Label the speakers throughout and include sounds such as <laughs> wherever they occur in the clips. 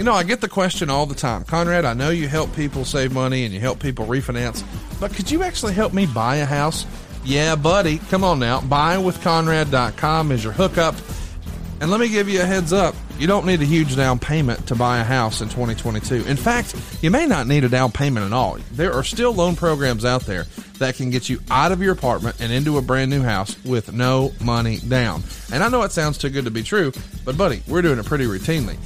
Speaker 1: You know, I get the question all the time. Conrad, I know you help people save money and you help people refinance, but could you actually help me buy a house? Yeah, buddy. Come on now. Buywithconrad.com is your hookup. And let me give you a heads up. You don't need a huge down payment to buy a house in 2022. In fact, you may not need a down payment at all. There are still loan programs out there that can get you out of your apartment and into a brand new house with no money down. And I know it sounds too good to be true, but buddy, we're doing it pretty routinely.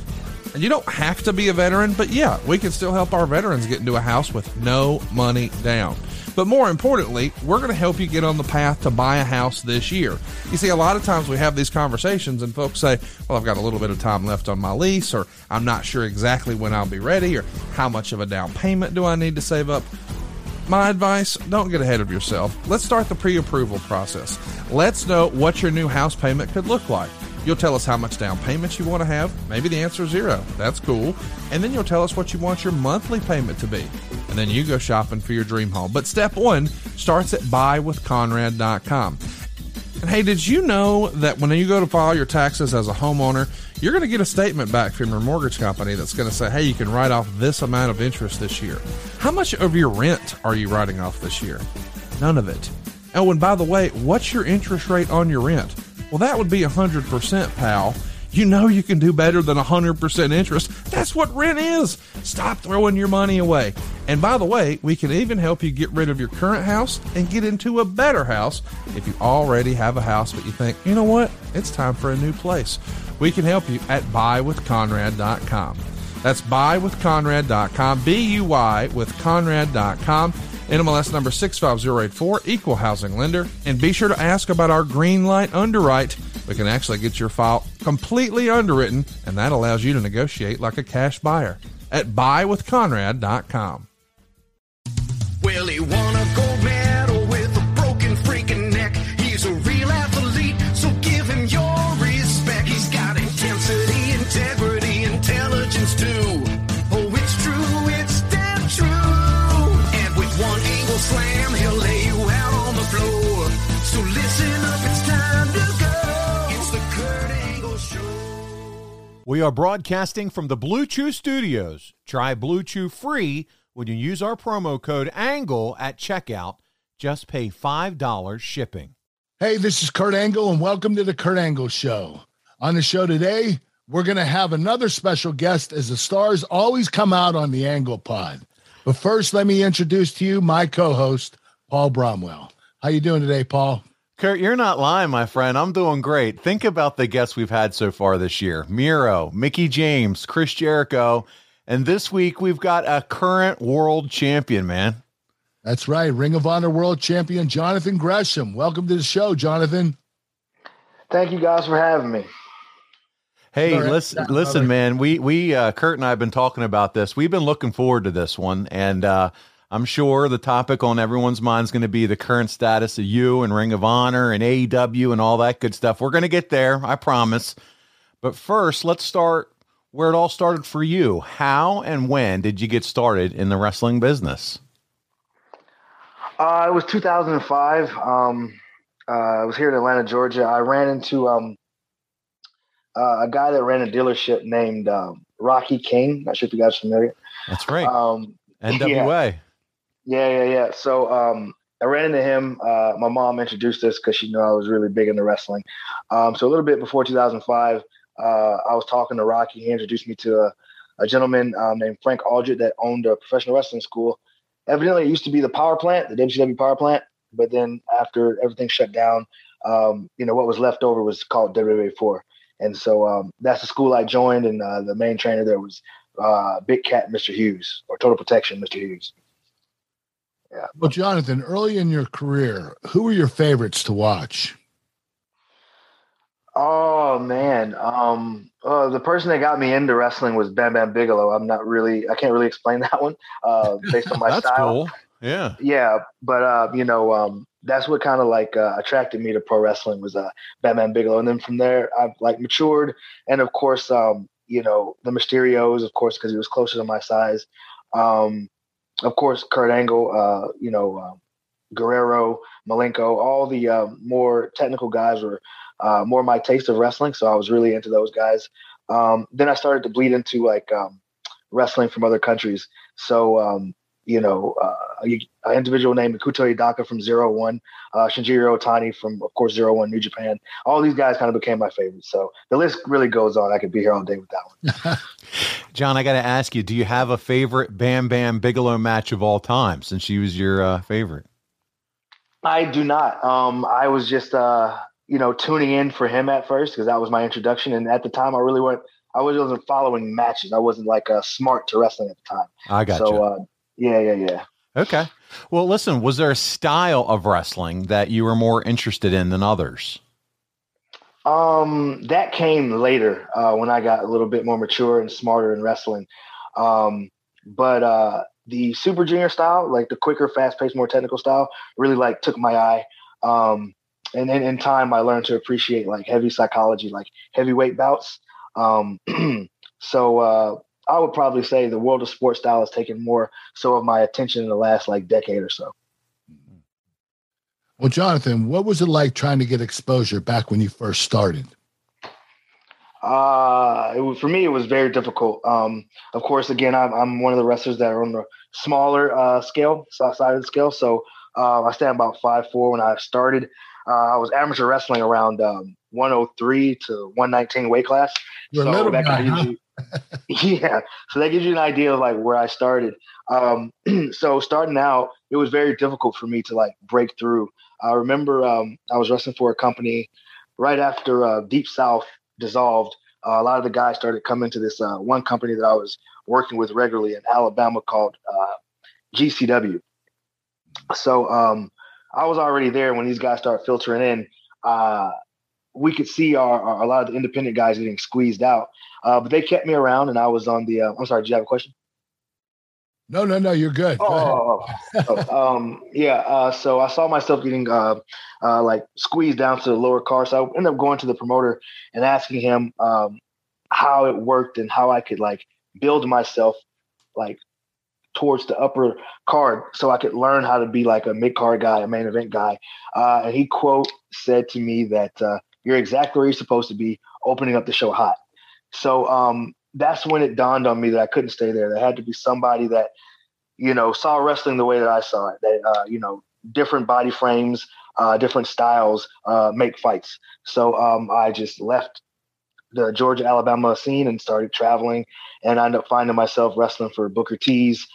Speaker 1: And you don't have to be a veteran, but yeah, we can still help our veterans get into a house with no money down. But more importantly, we're going to help you get on the path to buy a house this year. You see, a lot of times we have these conversations and folks say, well, I've got a little bit of time left on my lease, or I'm not sure exactly when I'll be ready, or how much of a down payment do I need to save up? My advice don't get ahead of yourself. Let's start the pre approval process. Let's know what your new house payment could look like. You'll tell us how much down payment you want to have. Maybe the answer is zero. That's cool. And then you'll tell us what you want your monthly payment to be. And then you go shopping for your dream home. But step one starts at buywithconrad.com. And hey, did you know that when you go to file your taxes as a homeowner, you're going to get a statement back from your mortgage company that's going to say, hey, you can write off this amount of interest this year. How much of your rent are you writing off this year? None of it. Oh, and by the way, what's your interest rate on your rent? Well, that would be 100%, pal. You know you can do better than 100% interest. That's what rent is. Stop throwing your money away. And by the way, we can even help you get rid of your current house and get into a better house if you already have a house but you think, you know what, it's time for a new place. We can help you at buywithconrad.com. That's buywithconrad.com, B U Y with Conrad.com. NMLS number 65084, equal housing lender. And be sure to ask about our green light underwrite. We can actually get your file completely underwritten, and that allows you to negotiate like a cash buyer at buywithconrad.com.
Speaker 2: Well,
Speaker 3: are broadcasting from the Blue Chew Studios. Try Blue Chew free when you use our promo code ANGLE at checkout. Just pay $5 shipping.
Speaker 4: Hey, this is Kurt Angle, and welcome to the Kurt Angle Show. On the show today, we're going to have another special guest as the stars always come out on the Angle Pod. But first, let me introduce to you my co-host, Paul Bromwell. How you doing today, Paul?
Speaker 5: Kurt, you're not lying, my friend. I'm doing great. Think about the guests we've had so far this year Miro, Mickie James, Chris Jericho. And this week we've got a current world champion, man.
Speaker 4: That's right, Ring of Honor World Champion Jonathan Gresham. Welcome to the show, Jonathan.
Speaker 6: Thank you guys for having me.
Speaker 5: Hey,
Speaker 4: All right.
Speaker 5: listen,
Speaker 4: Yeah,
Speaker 5: listen,
Speaker 4: brother.
Speaker 5: man. We we uh, Kurt and I have been talking about this. We've been looking forward to this one, and uh, I'm sure the topic on everyone's mind is going to be the current status of you and Ring of Honor and AEW and all that good stuff. We're going to get there, I promise. But first, let's start where it all started for you. How and when did you get started in the wrestling business?
Speaker 6: Uh, it was 2005. Um, uh, I was here in Atlanta, Georgia. I ran into um, uh, a guy that ran a dealership named um, Rocky King. Not sure if you guys are familiar.
Speaker 5: That's right,
Speaker 6: Um,
Speaker 5: NWA.
Speaker 6: Yeah, yeah, yeah. Yeah. So um, I ran into him. Uh, my mom introduced us because she knew I was really big into wrestling. Um, so a little bit before 2005, uh, I was talking to Rocky. He introduced me to a, a gentleman um, named Frank Aldrich that owned a professional wrestling school. Evidently, it used to be the power plant, the WCW power plant. But then after everything shut down, um, you know, what was left over was called WWA 4. And so um, that's the school I joined. And uh, the main trainer there was uh, Big Cat Mr. Hughes or Total Protection Mr. Hughes.
Speaker 4: Well, Jonathan, early in your career, who were your favorites to watch?
Speaker 6: Oh man, um, uh, the person that got me into wrestling was Bam Bam Bigelow. I'm not really, I can't really explain <laughs> that one uh, based on my
Speaker 5: That's
Speaker 6: style.
Speaker 5: cool. Yeah.
Speaker 6: Yeah, but uh, you know, um, that's what kind of like uh, attracted me to pro wrestling was uh, Bam Bam Bigelow, and then from there I've like matured, and of course, um, you know, the Mysterios, of course, because he was closer to my size. Um, of course, Kurt Angle, uh, you know, um, Guerrero, Malenko, all the uh, more technical guys were uh, more my taste of wrestling, so I was really into those guys. Um, then I started to bleed into like um, wrestling from other countries. So, um, you know, uh, an individual named Makoto Hidaka from Zero One, uh, Shinjiro Otani from, of course, Zero One New Japan. All these guys kind of became my favorites. So the list really goes on. I could be here all day with that one. <laughs>
Speaker 5: John, I got to ask you, do you have a favorite Bam Bam Bigelow match of all time since she was your uh, favorite?
Speaker 6: I do not. Um, I was just, uh, you know, tuning in for him at first because that was my introduction. And at the time, I really weren't, I wasn't following matches. I wasn't like uh, smart to wrestling at the time.
Speaker 5: I got
Speaker 6: so,
Speaker 5: you.
Speaker 6: uh, yeah, yeah, yeah.
Speaker 5: Okay. Well, listen, was there a style of wrestling that you were more interested in than others?
Speaker 6: Um, that came later uh, when I got a little bit more mature and smarter in wrestling. Um, but uh, the Super Junior style, like the quicker, fast-paced, more technical style, really like took my eye. Um, and then in time, I learned to appreciate like heavy psychology, like heavyweight bouts. Um, <clears throat> so uh, I would probably say the world of sports style has taken more so of my attention in the last like decade or so.
Speaker 4: Well, Jonathan, what was it like trying to get exposure back when you first started?
Speaker 6: Uh, it was, for me, it was very difficult. Um, of course, again, I'm, I'm one of the wrestlers that are on the smaller uh, scale, side of the scale. So uh, I stand about five four. When I started, uh, I was amateur wrestling around um, 103 to 119 weight class.
Speaker 4: You're little
Speaker 6: that
Speaker 4: guy,
Speaker 6: you- <laughs> yeah, so that gives you an idea of like where I started. Um, <clears throat> so starting out, it was very difficult for me to like break through. I remember um, I was wrestling for a company right after uh, Deep South dissolved. Uh, a lot of the guys started coming to this uh, one company that I was working with regularly in Alabama called uh, GCW. So um, I was already there when these guys started filtering in. We could see our, our, a lot of the independent guys getting squeezed out, uh, but they kept me around, and I was on the. Uh, I'm sorry, do you have a question?
Speaker 4: No, no, no, you're good. Go.
Speaker 6: Oh, oh, oh. um, yeah. Uh, so I saw myself getting uh, uh, like squeezed down to the lower car. So I ended up going to the promoter and asking him um, how it worked and how I could like build myself like towards the upper card so I could learn how to be like a mid card guy, a main event guy. Uh, and he quote said to me that uh, you're exactly where you're supposed to be, opening up the show hot. So um, that's when it dawned on me that I couldn't stay there. There had to be somebody that, you know, saw wrestling the way that I saw it. That uh, you know, different body frames, uh, different styles uh, make fights. So um, I just left the Georgia, Alabama scene and started traveling, and I ended up finding myself wrestling for Booker T's.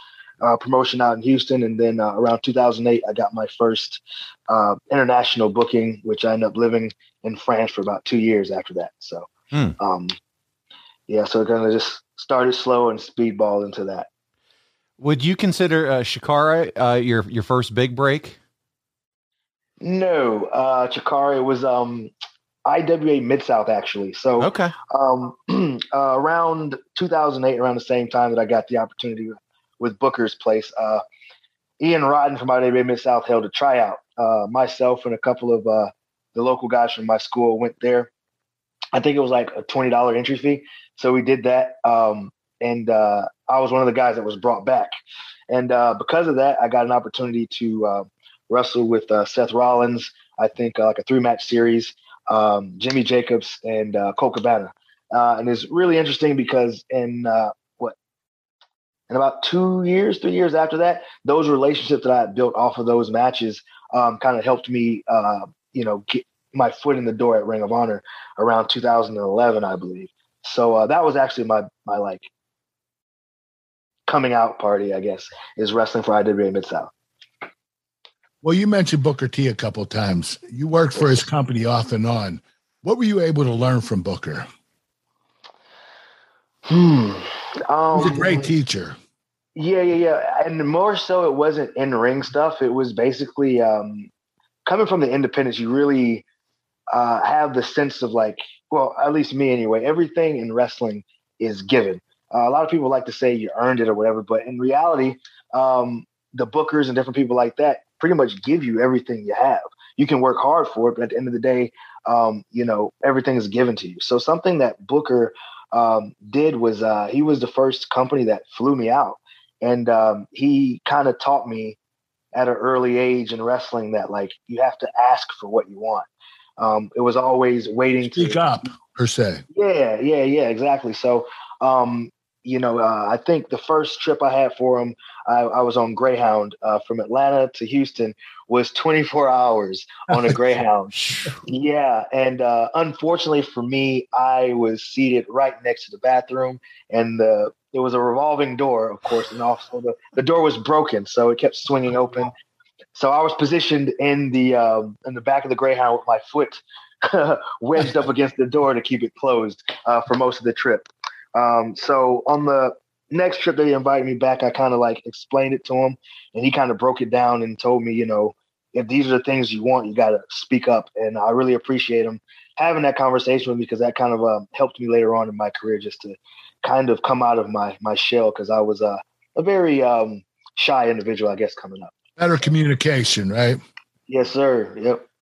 Speaker 6: Uh, promotion out in Houston, and then uh, around 2008, I got my first uh, international booking, which I ended up living in France for about two years after that. So,
Speaker 5: Hmm.
Speaker 6: um, yeah, so kind of just started slow and speedball into that.
Speaker 5: Would you consider uh, Chikara uh, your your first big break?
Speaker 6: No, uh, Chikara was um, IWA Mid South actually. So
Speaker 5: Okay.
Speaker 6: um, <clears throat> uh, around 2008, around the same time that I got the opportunity with Booker's place, uh, Ian Rotten from IWA Mid South held a tryout. Uh, myself and a couple of uh, the local guys from my school went there. I think it was like a twenty dollar entry fee, so we did that. Um, and uh, I was one of the guys that was brought back, and uh, because of that, I got an opportunity to uh, wrestle with uh, Seth Rollins. I think uh, like a three match series, um, Jimmy Jacobs and uh, Colt Cabana. Uh, and it's really interesting because in uh, what in about two years, three years after that, those relationships that I built off of those matches um, kind of helped me, uh, you know, get my foot in the door at Ring of Honor around 2011, I believe. So uh, that was actually my my like coming out party, I guess, is wrestling for IWA Mid South.
Speaker 4: Well, you mentioned Booker T a couple of times. You worked for his company off and on. What were you able to learn from Booker?
Speaker 6: Hmm. Um,
Speaker 4: He's a great teacher.
Speaker 6: Yeah, yeah, yeah. And more so, it wasn't in ring stuff. It was basically um, coming from the independents. You really uh, have the sense of like, well, at least me anyway. Everything in wrestling is given. Uh, a lot of people like to say you earned it or whatever, but in reality, um, the bookers and different people like that pretty much give you everything you have. You can work hard for it, but at the end of the day, um, you know, everything is given to you. So something that Booker um, did was uh, he was the first company that flew me out, and um, he kind of taught me at an early age in wrestling that like you have to ask for what you want. Um, it was always waiting
Speaker 4: Speak
Speaker 6: to speak
Speaker 4: up, per se.
Speaker 6: yeah, yeah, yeah, exactly. So, um, you know, uh, I think the first trip I had for him, I, I was on Greyhound uh, from Atlanta to Houston, was 24 hours on a <laughs> Greyhound. yeah, and uh, unfortunately for me, I was seated right next to the bathroom, and the it was a revolving door, of course, and also the, the door was broken, so it kept swinging open. So I was positioned in the um, in the back of the Greyhound with my foot <laughs> wedged up against the door to keep it closed uh, for most of the trip. Um, so on the next trip that he invited me back, I kind of like explained it to him, and he kind of broke it down and told me, you know, if these are the things you want, you got to speak up. And I really appreciate him having that conversation with me because that kind of um, helped me later on in my career just to kind of come out of my my shell because I was uh, a very um, shy individual, I guess, coming up.
Speaker 4: Better communication, right?
Speaker 6: Yes, sir. Yep.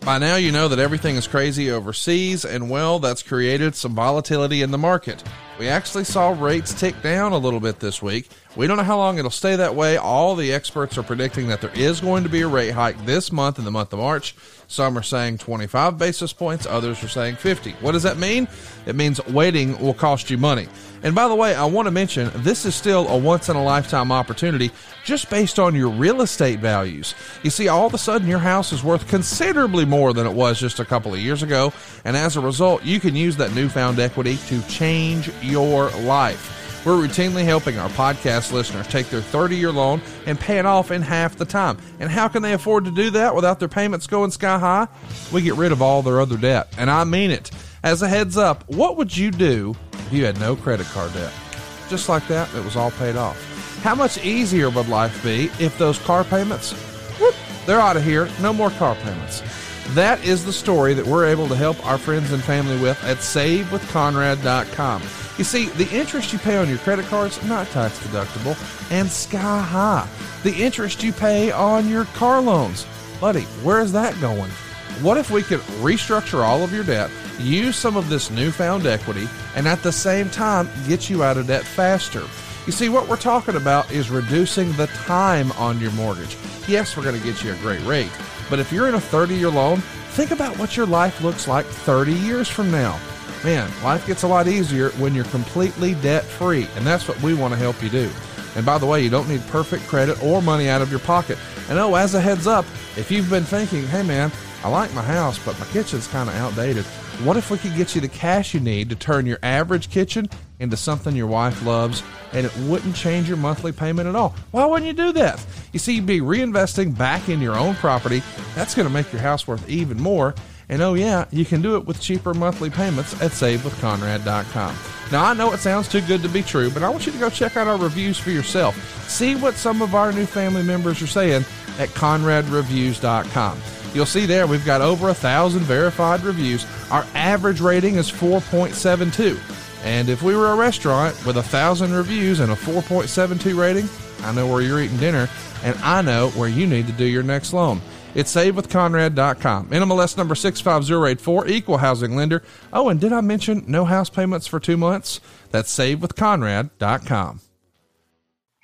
Speaker 1: By now, you know that everything is crazy overseas, and well, that's created some volatility in the market. We actually saw rates tick down a little bit this week. We don't know how long it'll stay that way. All the experts are predicting that there is going to be a rate hike this month in the month of March. Some are saying 25 basis points, others are saying 50. What does that mean? It means waiting will cost you money. And by the way, I want to mention this is still a once in a lifetime opportunity just based on your real estate values. You see, all of a sudden your house is worth considerably more than it was just a couple of years ago. And as a result, you can use that newfound equity to change your life. We're routinely helping our podcast listeners take their 30 year loan and pay it off in half the time. And how can they afford to do that without their payments going sky high? We get rid of all their other debt. And I mean it. As a heads up, what would you do if you had no credit card debt? Just like that, it was all paid off. How much easier would life be if those car payments, whoop, they're out of here, no more car payments. That is the story that we're able to help our friends and family with at SaveWithConrad.com. You see, the interest you pay on your credit cards not tax deductible and sky high. The interest you pay on your car loans, buddy, where is that going? What if we could restructure all of your debt, use some of this newfound equity, and at the same time get you out of debt faster? You see, what we're talking about is reducing the time on your mortgage. Yes, we're going to get you a great rate, but if you're in a 30 year loan, think about what your life looks like 30 years from now. Man, life gets a lot easier when you're completely debt free, and that's what we want to help you do. And by the way, you don't need perfect credit or money out of your pocket. And oh, as a heads up, if you've been thinking, hey man, I like my house, but my kitchen's kind of outdated, what if we could get you the cash you need to turn your average kitchen into something your wife loves and it wouldn't change your monthly payment at all? Why wouldn't you do that? You see, you'd be reinvesting back in your own property. That's going to make your house worth even more. And oh, yeah, you can do it with cheaper monthly payments at SaveWithConrad.com. Now, I know it sounds too good to be true, but I want you to go check out our reviews for yourself. See what some of our new family members are saying at ConradReviews.com. You'll see there we've got over a thousand verified reviews. Our average rating is 4.72. And if we were a restaurant with a thousand reviews and a 4.72 rating, I know where you're eating dinner, and I know where you need to do your next loan. It's savewithconrad.com. NMLS number 65084, equal housing lender. Oh, and did I mention no house payments for two months? That's savewithconrad.com.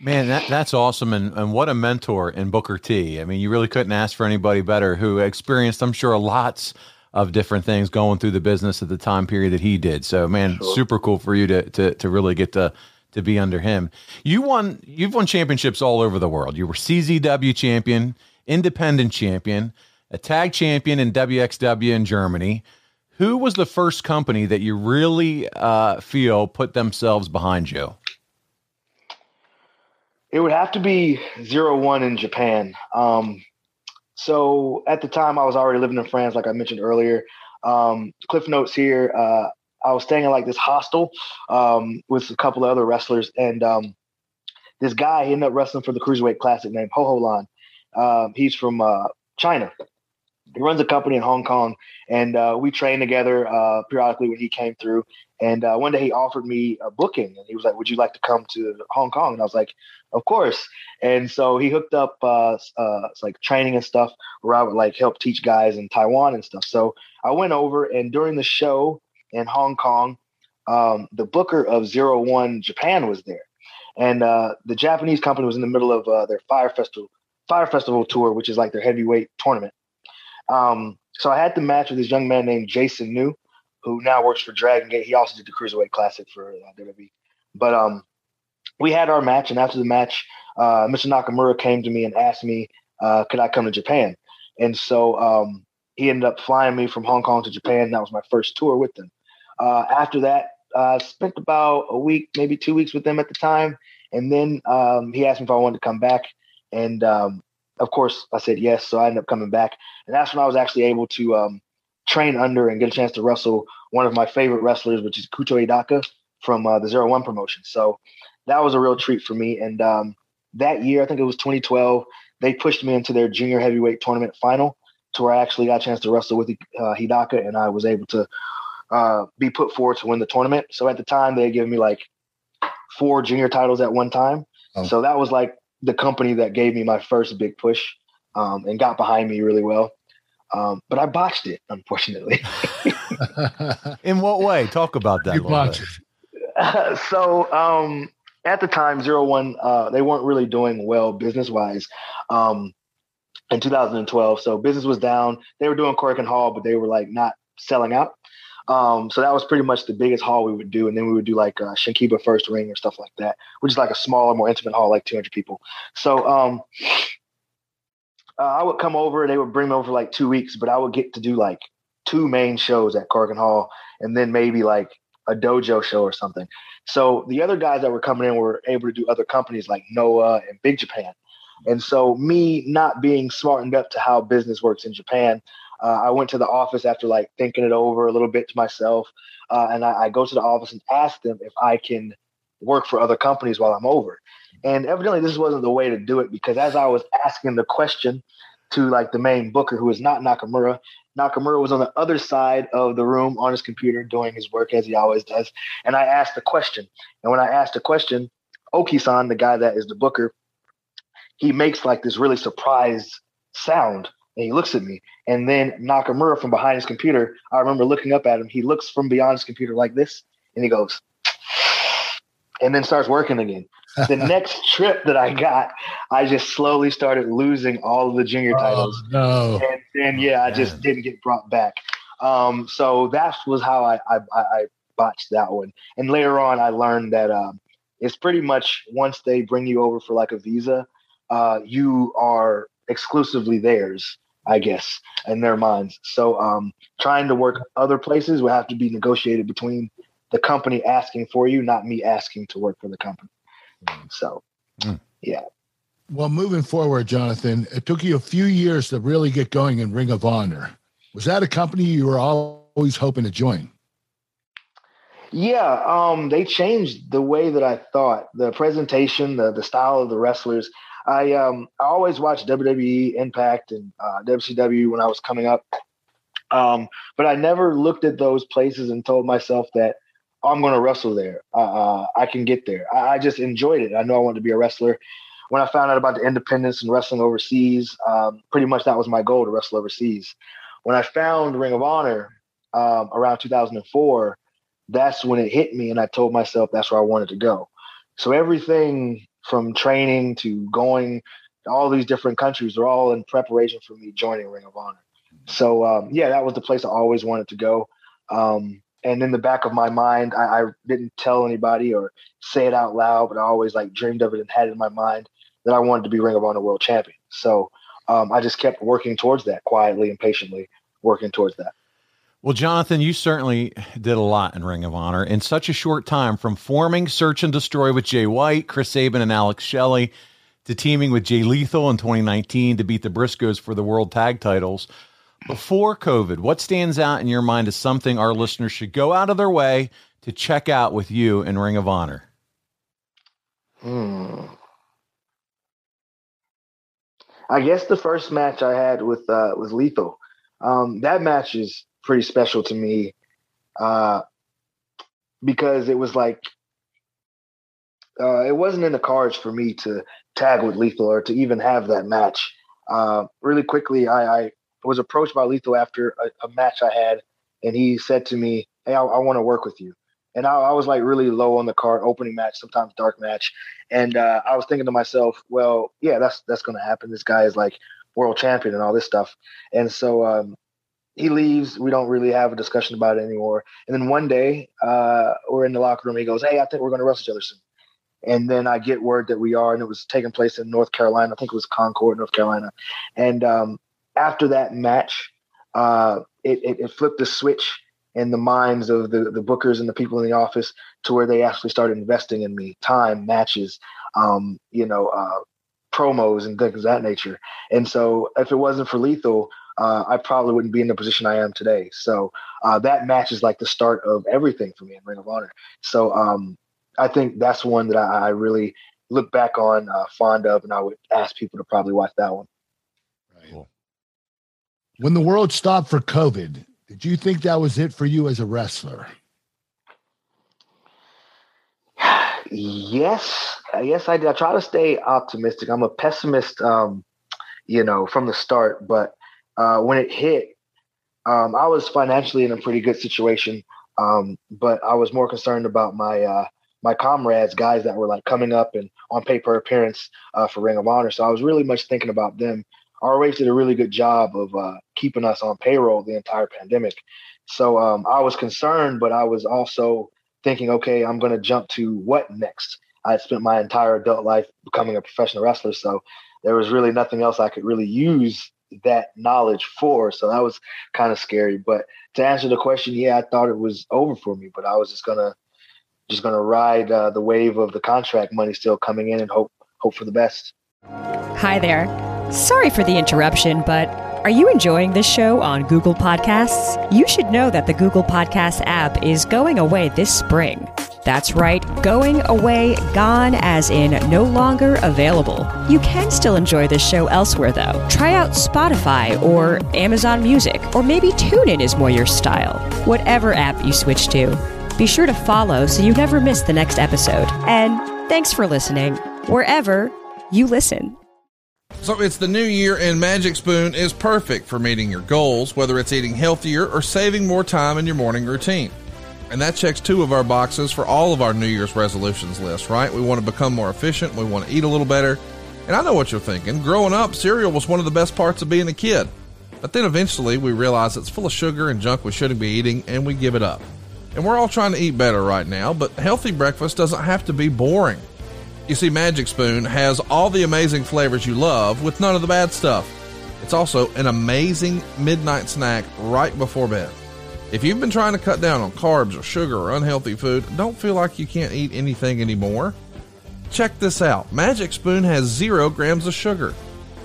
Speaker 5: Man, that, that's awesome. And, and what a mentor in Booker T. I mean, you really couldn't ask for anybody better who experienced, I'm sure, lots of different things going through the business at the time period that he did. So, man, sure. super cool for you to, to, to really get to, to be under him. You won, you've won championships all over the world. You were CZW champion, independent champion, a tag champion in WXW in Germany. Who was the first company that you really uh, feel put themselves behind you?
Speaker 6: It would have to be zero one in Japan. Um, so at the time, I was already living in France, like I mentioned earlier. Um, Cliff notes here. Uh, I was staying in like this hostel um, with a couple of other wrestlers, and um, this guy he ended up wrestling for the cruiserweight classic named Ho Ho Lun. Um, he's from uh, China, he runs a company in Hong Kong, and uh, we trained together uh, periodically when he came through. And uh, one day he offered me a booking, and he was like, "Would you like to come to Hong Kong?" And I was like, "Of course." And so he hooked up uh, uh, like training and stuff where I would like help teach guys in Taiwan and stuff. So I went over, and during the show in Hong Kong, um, the booker of Zero One Japan was there, and uh, the Japanese company was in the middle of uh, their Fire Festival Fire Festival tour, which is like their heavyweight tournament. Um, so I had the match with this young man named Jason New, who now works for Dragon Gate. He also did the Cruiserweight Classic for uh, WWE. But um, we had our match, and after the match, uh, Mr. Nakamura came to me and asked me, uh, could I come to Japan? And so um, he ended up flying me from Hong Kong to Japan. That was my first tour with them. Uh, after that, I spent about a week, maybe two weeks with them at the time. And then um, he asked me if I wanted to come back. And um, of course, I said yes. So I ended up coming back. And that's when I was actually able to um, train under and get a chance to wrestle one of my favorite wrestlers, which is Ikuto Hidaka from uh, the Zero One promotion. So that was a real treat for me. And um, that year, I think it was 2012, they pushed me into their junior heavyweight tournament final to where I actually got a chance to wrestle with uh, Hidaka and I was able to uh, be put forward to win the tournament. So at the time, they had given me like four junior titles at one time.
Speaker 4: Oh.
Speaker 6: So that was like the company that gave me my first big push um, and got behind me really well. Um, but I botched it, unfortunately. <laughs>
Speaker 3: In what way? Talk about that.
Speaker 4: You
Speaker 3: a little
Speaker 4: watch
Speaker 3: bit.
Speaker 4: it. <laughs>
Speaker 6: so um, at the time, Zero One, uh, they weren't really doing well business wise um, in 2012. So business was down. They were doing Korakuen Hall, but they were like not selling out. Um, so that was pretty much the biggest hall we would do, and then we would do like uh, Shinkiba First Ring or stuff like that, which is like a smaller, more intimate hall, like 200 people. So um, uh, I would come over, and they would bring me over for like two weeks, but I would get to do like two main shows at Korakuen Hall, and then maybe like a dojo show or something. So the other guys that were coming in were able to do other companies like Noah and Big Japan. And so me not being smartened up to how business works in Japan, uh, I went to the office after like thinking it over a little bit to myself, uh, and I, I go to the office and ask them if I can work for other companies while I'm over. And evidently, this wasn't the way to do it because as I was asking the question to like the main booker, who is not Nakamura, Nakamura was on the other side of the room on his computer doing his work as he always does. And I asked the question, and when I asked the question, Oki-san, the guy that is the booker, he makes like this really surprised sound and he looks at me. And then Nakamura from behind his computer, I remember looking up at him. He looks from beyond his computer like this and he goes, <sniffs> and then starts working again. the <laughs> next trip that I got, I just slowly started losing all of the junior titles.
Speaker 4: Oh, no.
Speaker 6: And then, yeah, I just didn't get brought back. Um, so that was how I, I, I I botched that one. And later on, I learned that um, it's pretty much once they bring you over for like a visa, uh, you are exclusively theirs, I guess, in their minds. So um, trying to work other places will have to be negotiated between the company asking for you, not me asking to work for the company. So,
Speaker 3: Mm.
Speaker 6: yeah.
Speaker 4: Well, moving forward, Jonathan, it took you a few years to really get going in Ring of Honor. Was that a company you were always hoping to join?
Speaker 6: Yeah, um, they changed the way that I thought. The presentation, the the style of the wrestlers. I um I always watched WWE, Impact, and uh, WCW when I was coming up, um, but I never looked at those places and told myself that "Oh, I'm going to wrestle there. Uh, uh, I can get there. I, I just enjoyed it. I know I wanted to be a wrestler. When I found out about the independence and wrestling overseas, um, pretty much that was my goal to wrestle overseas. When I found Ring of Honor um, around 2004 that's when it hit me and I told myself that's where I wanted to go. So everything from training to going to all these different countries are all in preparation for me joining Ring of Honor. So um, yeah, that was the place I always wanted to go. Um, and in the back of my mind, I, I didn't tell anybody or say it out loud, but I always like dreamed of it and had it in my mind that I wanted to be Ring of Honor World Champion. So um, I just kept working towards that quietly and patiently, working towards that.
Speaker 3: Well, Jonathan, you certainly did a lot in Ring of Honor in such a short time from forming Search and Destroy with Jay White, Chris Sabin, and Alex Shelley to teaming with Jay Lethal in 2019 to beat the Briscoes for the world tag titles. Before COVID, what stands out in your mind as something our listeners should go out of their way to check out with you in Ring of Honor?
Speaker 6: Hmm. I guess the first match I had with uh, was Lethal. Um, that match is pretty special to me uh, because it was like uh, it wasn't in the cards for me to tag with Lethal or to even have that match. Uh, really quickly, I, I, was approached by Lethal after a, a, match I had, and he said to me, "Hey, I, I want to work with you." And I, I, was like really low on the card, opening match, sometimes dark match, and uh, I was thinking to myself, "Well, yeah, that's that's going to happen. This guy is like world champion and all this stuff." And so um, he leaves. We don't really have a discussion about it anymore. And then one day, uh, we're in the locker room. He goes, "Hey, I think we're going to wrestle each other soon." And then I get word that we are, and it was taking place in North Carolina. I think it was Concord, North Carolina. And um, after that match, uh, it, it, it, flipped the switch in the minds of the, the bookers and the people in the office to where they actually started investing in me time, matches, um, you know, uh, promos and things of that nature. And so if it wasn't for Lethal, uh, I probably wouldn't be in the position I am today. So uh, that match is like the start of everything for me in Ring of Honor. So um, I think that's one that I, I really look back on uh, fond of, and I would ask people to probably watch that one.
Speaker 4: Right. Cool. When the world stopped for COVID, did you think that was it for you as a wrestler?
Speaker 6: yes, yes, I did. I try to stay optimistic. I'm a pessimist, um, you know, from the start. But uh, when it hit, um, I was financially in a pretty good situation, um, but I was more concerned about my uh, my comrades, guys that were like coming up and on paper appearance uh, for Ring of Honor. So I was really much thinking about them. ROH did a really good job of uh, keeping us on payroll the entire pandemic. So um, I was concerned, but I was also thinking, okay, I'm going to jump to what next? I spent my entire adult life becoming a professional wrestler, so there was really nothing else I could really use that knowledge for. So that was kind of scary. But to answer the question, yeah, I thought it was over for me, but I was just gonna just to ride uh, the wave of the contract money still coming in and hope hope for the best.
Speaker 7: Hi there. Sorry for the interruption, but are you enjoying this show on Google Podcasts? You should know that the Google Podcasts app is going away this spring. That's right, going away, gone, as in no longer available. You can still enjoy this show elsewhere, though. Try out Spotify or Amazon Music, or maybe TuneIn is more your style. Whatever app you switch to. Be sure to follow so you never miss the next episode. And thanks for listening, wherever you listen.
Speaker 1: So it's the new year, and Magic Spoon is perfect for meeting your goals, whether it's eating healthier or saving more time in your morning routine. And that checks two of our boxes for all of our New Year's resolutions list, right? We want to become more efficient, we want to eat a little better. And I know what you're thinking. Growing up, cereal was one of the best parts of being a kid. But then eventually we realize it's full of sugar and junk we shouldn't be eating, and we give it up. And we're all trying to eat better right now, but healthy breakfast doesn't have to be boring. You see, Magic Spoon has all the amazing flavors you love with none of the bad stuff. It's also an amazing midnight snack right before bed. If you've been trying to cut down on carbs or sugar or unhealthy food, don't feel like you can't eat anything anymore. Check this out Magic Spoon has zero grams of sugar.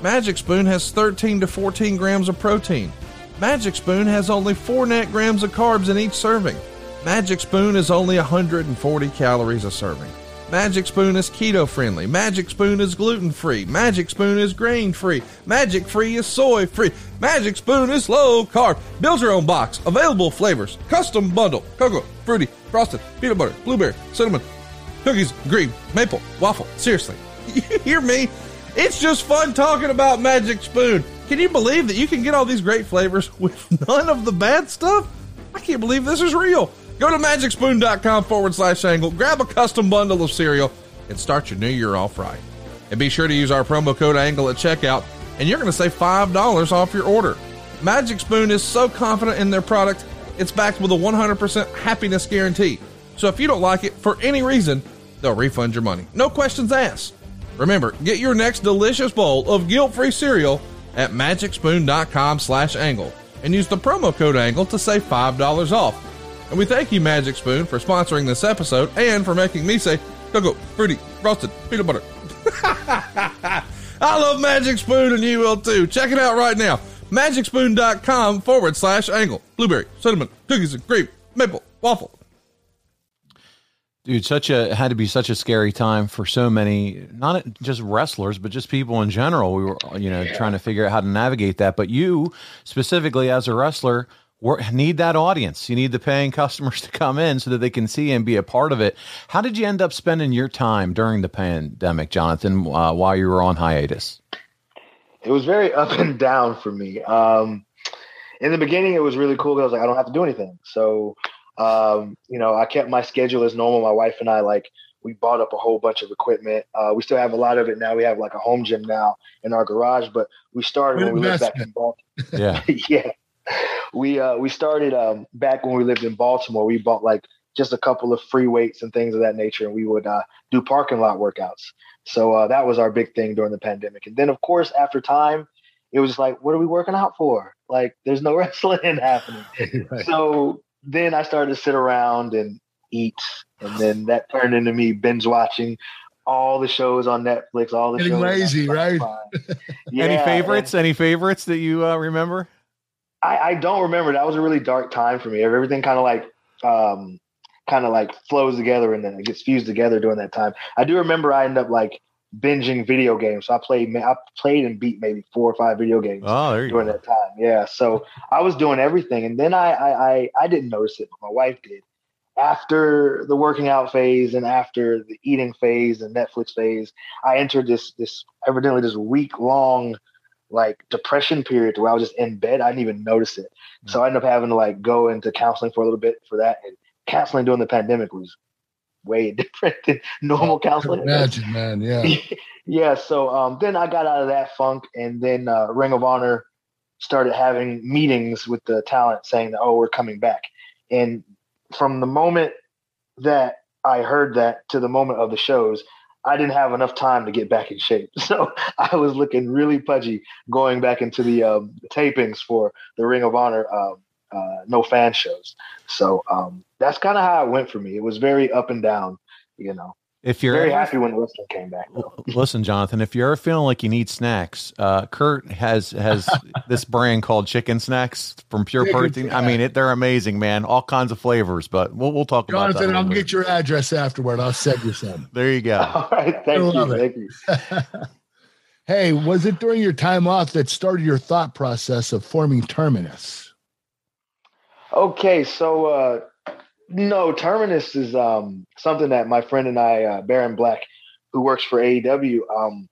Speaker 1: Magic Spoon has 13 to 14 grams of protein. Magic Spoon has only 4 net grams of carbs in each serving. Magic Spoon is only 140 calories a serving. Magic Spoon is keto friendly. Magic Spoon is gluten free. Magic Spoon is grain free. Magic Free is soy free. Magic Spoon is low carb. Build your own box. Available flavors. Custom bundle. Cocoa, fruity, frosted, peanut butter, blueberry, cinnamon, cookies, green, maple, waffle. Seriously, <laughs> you hear me? It's just fun talking about Magic Spoon. Can you believe that you can get all these great flavors <laughs> with none of the bad stuff? I can't believe this is real. Go to magicspoon.com forward slash angle, grab a custom bundle of cereal, and start your new year off right. And be sure to use our promo code ANGLE at checkout, and you're going to save $5 off your order. Magic Spoon is so confident in their product, it's backed with a 100% happiness guarantee. So if you don't like it for any reason, they'll refund your money. No questions asked. Remember, get your next delicious bowl of guilt-free cereal at magicspoon.com slash angle and use the promo code angle to save $5 off. And we thank you, Magic Spoon, for sponsoring this episode and for making me say cocoa, fruity, frosted, peanut butter. <laughs> I love Magic Spoon and you will too. Check it out right now. MagicSpoon.com forward slash angle. Blueberry, cinnamon, cookies and cream, maple, waffle.
Speaker 3: Dude, such a had to be such a scary time for so many, not just wrestlers, but just people in general. We were, you know, yeah. trying to figure out how to navigate that. But you specifically as a wrestler need that audience. You need the paying customers <laughs> to come in so that they can see and be a part of it. How did you end up spending your time during the pandemic, Jonathan, uh, while you were on hiatus?
Speaker 6: It was very <laughs> up and down for me. Um, in the beginning, it was really cool. I was like, I don't have to do anything. So um, you know, I kept my schedule as normal. My wife and I like we bought up a whole bunch of equipment. Uh, we still have a lot of it now. We have like a home gym now in our garage, but we started when we lived back in Baltimore.
Speaker 3: Yeah, <laughs>
Speaker 6: yeah. We uh, we started um, back when we lived in Baltimore. We bought like just a couple of free weights and things of that nature, and we would uh, do parking lot workouts. So uh, that was our big thing during the pandemic. And then, of course, after time, it was like, what are we working out for? Like, there's no <laughs> wrestling happening. <laughs> right. So then I started to sit around and eat, and then that turned into me binge watching all the shows on Netflix, all the
Speaker 4: Getting
Speaker 6: shows.
Speaker 4: lazy, right? <laughs>
Speaker 3: yeah, Any favorites? Any favorites that you uh, remember?
Speaker 6: I, I, don't remember. That was a really dark time for me. Everything kind of like, um, kind of like flows together and then it gets fused together during that time. I do remember I ended up like binging video games. So I played, I played and beat maybe four or five video games
Speaker 3: oh,
Speaker 6: during
Speaker 3: go.
Speaker 6: that time. Yeah. So I was doing everything. And then I, I, I, I didn't notice it, but my wife did. After the working out phase and after the eating phase and Netflix phase, I entered this, this evidently this week long like depression period where I was just in bed. I didn't even notice it. Mm-hmm. So I ended up having to like go into counseling for a little bit for that. And counseling during the pandemic was way <laughs> different than normal counseling.
Speaker 4: Imagine, man. Yeah. <laughs>
Speaker 6: yeah. So um, then I got out of that funk, and then uh, Ring of Honor started having meetings with the talent saying that, oh, we're coming back. And from the moment that I heard that to the moment of the shows, I didn't have enough time to get back in shape. <laughs> So I was looking really pudgy going back into the um, tapings for the Ring of Honor um, uh, no fan shows. So um, that's kind of how it went for me. It was very up and down, you know.
Speaker 3: If you're
Speaker 6: very
Speaker 3: ever,
Speaker 6: happy when wrestling came back. Though.
Speaker 3: Listen, Jonathan, if you're feeling like you need snacks, uh, Kurt has has <laughs> this brand called Chicken Snacks from Pure Chicken Protein. I mean, it, they're amazing, man. All kinds of flavors, but we'll we'll talk
Speaker 4: Jonathan,
Speaker 3: about
Speaker 4: that. I'll get your address afterward. I'll send you some. <laughs>
Speaker 3: there you go.
Speaker 6: All right, thank you, thank you. <laughs>
Speaker 4: hey, was it during your time off that started your thought process of forming Terminus?
Speaker 6: Okay, so uh, no, Terminus is um, something that my friend and I, uh, Baron Black, who works for AEW, um,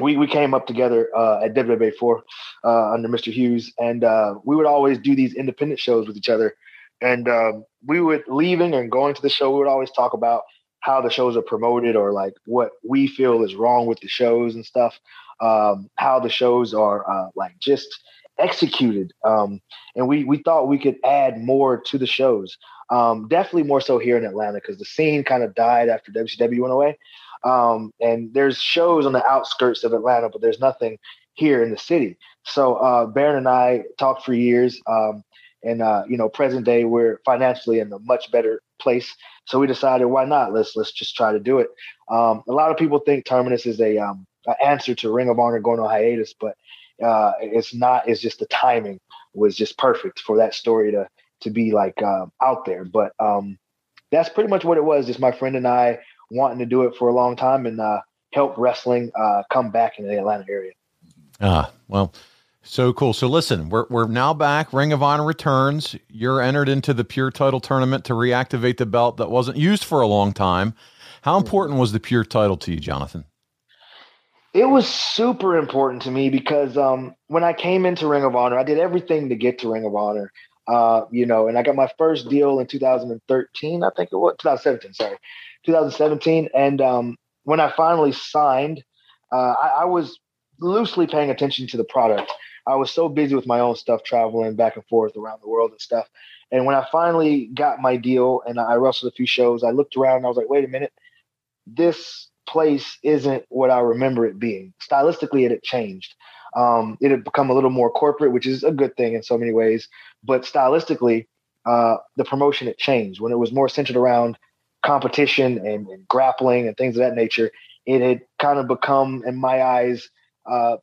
Speaker 6: we we came up together uh, at WWA four uh, under Mr. Hughes, and uh, we would always do these independent shows with each other. And um, we would leaving and going to the show, we would always talk about how the shows are promoted or like what we feel is wrong with the shows and stuff. Um, how the shows are uh, like just executed. Um, and we we thought we could add more to the shows. Um, definitely more so here in Atlanta because the scene kind of died after WCW went away. Um, and there's shows on the outskirts of Atlanta, but there's nothing here in the city. So uh, Baron and I talked for years. Um, and uh, you know, present day, we're financially in a much better place. So we decided, why not? Let's let's just try to do it. Um, a lot of people think Terminus is a um, an answer to Ring of Honor going on hiatus, but uh, it's not. It's just the timing was just perfect for that story to to be like um, out there. But um, that's pretty much what it was. Just my friend and I wanting to do it for a long time and uh, help wrestling uh, come back in the Atlanta area.
Speaker 3: Ah, well, so cool. So listen, we're we're now back. Ring of Honor returns. You're entered into the Pure Title tournament to reactivate the belt that wasn't used for a long time. How important was the Pure Title to you, Jonathan?
Speaker 6: It was super important to me because um, when I came into Ring of Honor, I did everything to get to Ring of Honor. Uh, you know, and I got my first deal in 2013, I think it was 2017, sorry, 2017. And um, when I finally signed, uh, I, I, was loosely paying attention to the product. I was so busy with my own stuff, traveling back and forth around the world and stuff. And when I finally got my deal and I wrestled a few shows, I looked around and I was like, wait a minute, this place isn't what I remember it being. Stylistically, it had changed. Um, it had become a little more corporate, which is a good thing in so many ways. But stylistically, uh, the promotion had changed. When it was more centered around competition and, and, grappling and things of that nature, it had kind of become, in my eyes, uh,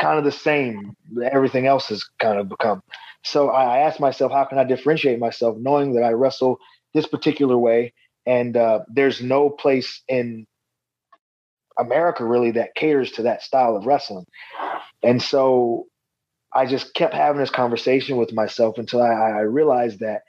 Speaker 6: kind of the same. Everything else has kind of become. So I, I asked myself, how can I differentiate myself, knowing that I wrestle this particular way and uh, there's no place in America really that caters to that style of wrestling. And so I just kept having this conversation with myself until I, I realized that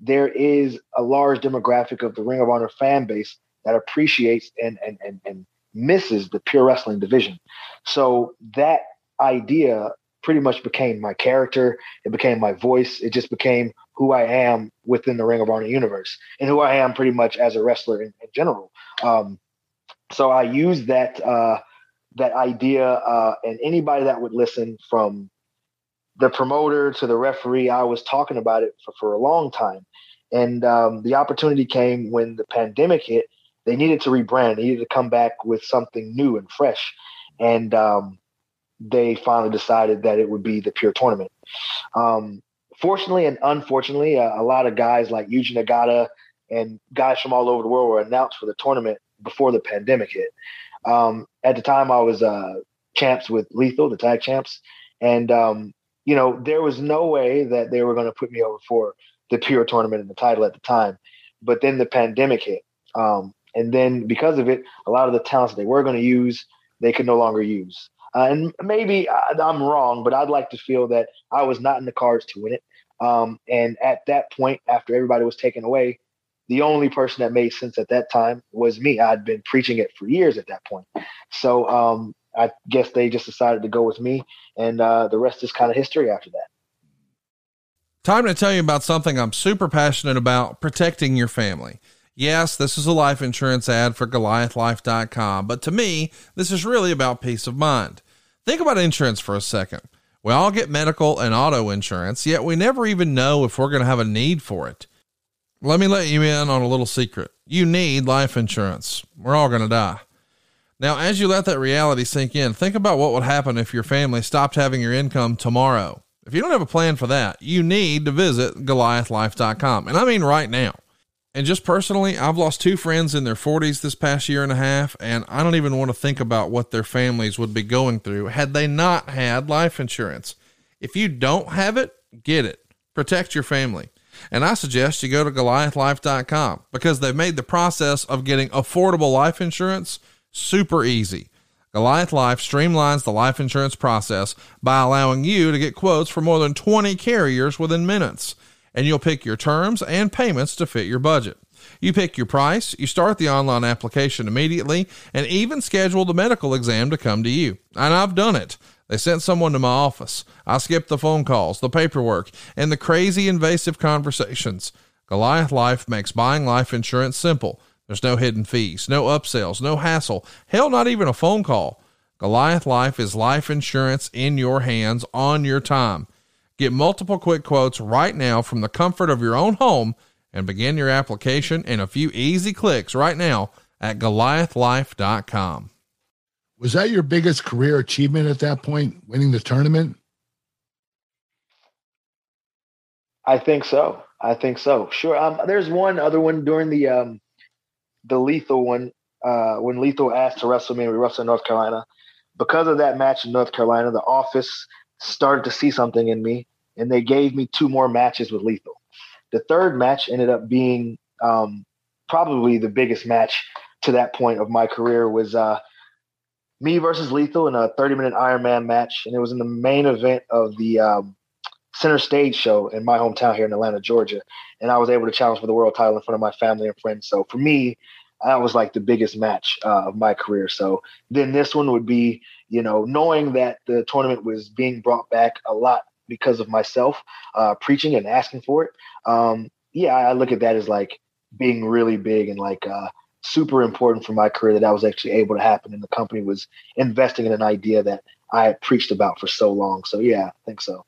Speaker 6: there is a large demographic of the Ring of Honor fan base that appreciates and and and, and misses the pure wrestling division. So that idea pretty much became my character. It became my voice. It just became who I am within the Ring of Honor universe and who I am pretty much as a wrestler in, in general. Um, so I used that uh, that idea, uh, and anybody that would listen, from the promoter to the referee, I was talking about it for, for a long time. And um, the opportunity came when the pandemic hit. They needed to rebrand. They needed to come back with something new and fresh. And um, they finally decided that it would be the pure tournament. Um, fortunately and unfortunately, uh, a lot of guys like Yuji Nagata and guys from all over the world were announced for the tournament before the pandemic hit. Um, at the time, I was uh, champs with Lethal, the tag champs, and um, you know there was no way that they were going to put me over for the pure tournament and the title at the time. But then the pandemic hit, um, and then because of it, a lot of the talents they were going to use they could no longer use. Uh, and maybe I, I'm wrong, but I'd like to feel that I was not in the cards to win it. Um, and at that point, after everybody was taken away, the only person that made sense at that time was me. I'd been preaching it for years at that point. So um, I guess they just decided to go with me, and uh, the rest is kind of history after that.
Speaker 1: Time to tell you about something I'm super passionate about protecting your family. Yes, this is a life insurance ad for GoliathLife.com, but to me, this is really about peace of mind. Think about insurance for a second. We all get medical and auto insurance, yet we never even know if we're going to have a need for it. Let me let you in on a little secret. You need life insurance. We're all going to die. Now, as you let that reality sink in, think about what would happen if your family stopped having your income tomorrow. If you don't have a plan for that, you need to visit GoliathLife.com. And I mean right now. And just personally, I've lost two friends in their 40s this past year and a half, and I don't even want to think about what their families would be going through had they not had life insurance. If you don't have it, get it. Protect your family. And I suggest you go to goliathlife.com because they've made the process of getting affordable life insurance super easy. Goliath Life streamlines the life insurance process by allowing you to get quotes for more than 20 carriers within minutes and you'll pick your terms and payments to fit your budget. You pick your price, you start the online application immediately, and even schedule the medical exam to come to you. And I've done it. They sent someone to my office. I skipped the phone calls, the paperwork, and the crazy invasive conversations. Goliath Life makes buying life insurance simple. There's no hidden fees, no upsells, no hassle, hell, not even a phone call. Goliath Life is life insurance in your hands on your time. Get multiple quick quotes right now from the comfort of your own home and begin your application in a few easy clicks right now at goliathlife.com.
Speaker 4: Was that your biggest career achievement at that point, winning the tournament?
Speaker 6: I think so. I think so. Sure. Um, there's one other one during the um, the lethal one uh, when Lethal asked to wrestle me, we wrestled in North Carolina. Because of that match in North Carolina, the office started to see something in me and they gave me two more matches with Lethal. The third match ended up being um, probably the biggest match to that point of my career was uh, me versus Lethal in a 30 minute Iron Man match, and it was in the main event of the um, center stage show in my hometown here in Atlanta, Georgia. And I was able to challenge for the world title in front of my family and friends. So for me, that was like the biggest match uh, of my career. So then this one would be, you know, knowing that the tournament was being brought back a lot because of myself uh, preaching and asking for it. Um, yeah, I look at that as like being really big and like uh, super important for my career that I was actually able to happen, and the company was investing in an idea that I had preached about for so long. So yeah, I think so.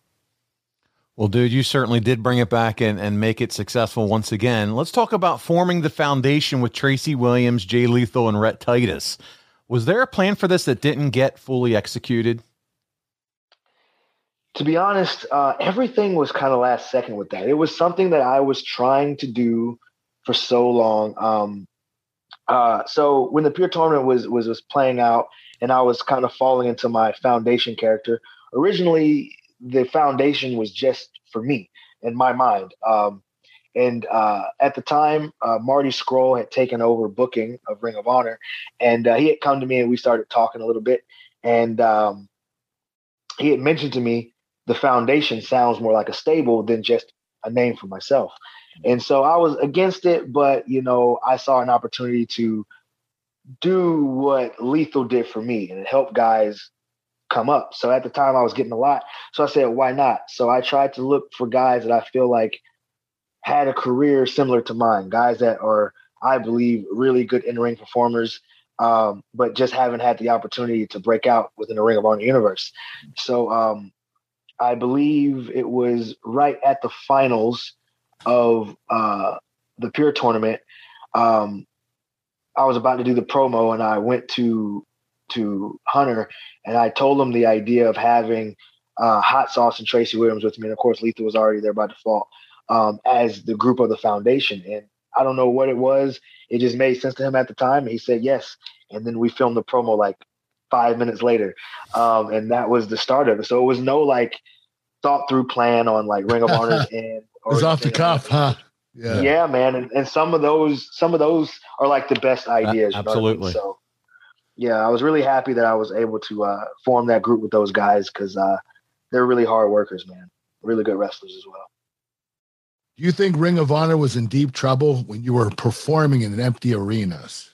Speaker 3: Well, dude, you certainly did bring it back and, and make it successful once again. Let's talk about forming the foundation with Tracy Williams, Jay Lethal, and Rhett Titus. Was there a plan for this that didn't get fully executed?
Speaker 6: to be honest, uh, everything was kind of last second with that. It was something that I was trying to do for so long. Um, uh, so when the pure tournament was, was was playing out, and I was kind of falling into my foundation character. Originally, the foundation was just for me in my mind, um, And uh, at the time, uh, Marty Scurll had taken over booking of Ring of Honor, and uh, he had come to me and we started talking a little bit. And um, he had mentioned to me the foundation sounds more like a stable than just a name for myself. And so I was against it, but you know, I saw an opportunity to do what Lethal did for me and help guys come up. So at the time I was getting a lot. So I said, why not? So I tried to look for guys that I feel like had a career similar to mine, guys that are, I believe, really good in ring performers, um, but just haven't had the opportunity to break out within the Ring of Honor universe. So um, I believe it was right at the finals of uh, the Pure tournament. Um, I was about to do the promo, and I went to to Hunter, and I told him the idea of having uh, Hot Sauce and Tracy Williams with me, and of course Lethal was already there by default um, as the group of the foundation. And I don't know what it was; it just made sense to him at the time. And he said yes, and then we filmed the promo like five minutes later, um, and that was the start of it. So it was no like thought through plan on like Ring of <laughs> Honor's end.
Speaker 4: It was off the cuff, huh?
Speaker 6: Yeah. yeah, man, and, and some of those some of those are like the best ideas.
Speaker 3: Uh, absolutely.
Speaker 6: You know I mean? So yeah, I was really happy that I was able to uh, form that group with those guys because uh, they're really hard workers, man. Really good wrestlers as well.
Speaker 4: Do you think Ring of Honor was in deep trouble when you were performing in empty arenas?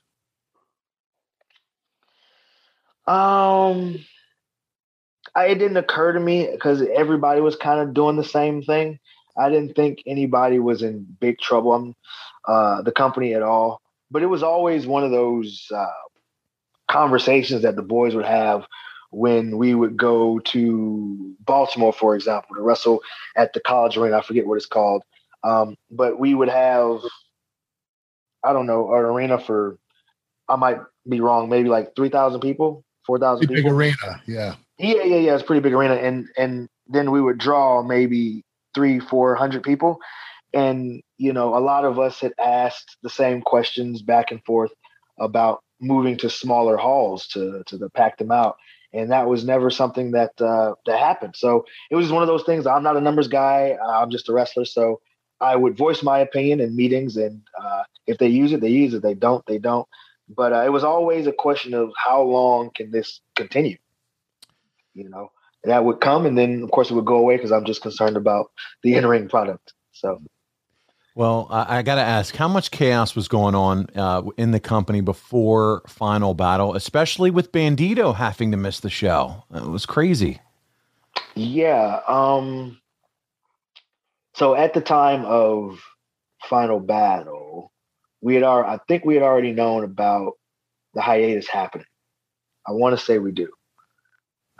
Speaker 6: Um, I, it didn't occur to me because everybody was kind of doing the same thing. I didn't think anybody was in big trouble, um, uh, the company at all. But it was always one of those uh, conversations that the boys would have when we would go to Baltimore, for example, to wrestle at the college arena. I forget what it's called. Um, but we would have, I don't know, an arena for, I might be wrong, maybe like 3,000 people, 4,000 people.
Speaker 4: Big arena, yeah.
Speaker 6: Yeah, yeah, yeah. It's a pretty big arena. And, and then we would draw maybe three, 400 people. And, you know, a lot of us had asked the same questions back and forth about moving to smaller halls to to, to pack them out and that was never something that uh, that happened. So it was one of those things. I'm not a numbers guy. I'm just a wrestler. So I would voice my opinion in meetings, and uh, if they use it, they use it. They don't, they don't. But uh, it was always a question of how long can this continue? You know, that would come, and then of course it would go away because I'm just concerned about the <laughs> in ring product. So
Speaker 3: well, I, I got to ask, how much chaos was going on uh, in the company before Final Battle, especially with Bandito having to miss the show? It was crazy.
Speaker 6: Yeah. Um, so at the time of Final Battle, we had our, I think we had already known about the hiatus happening. I want to say we do.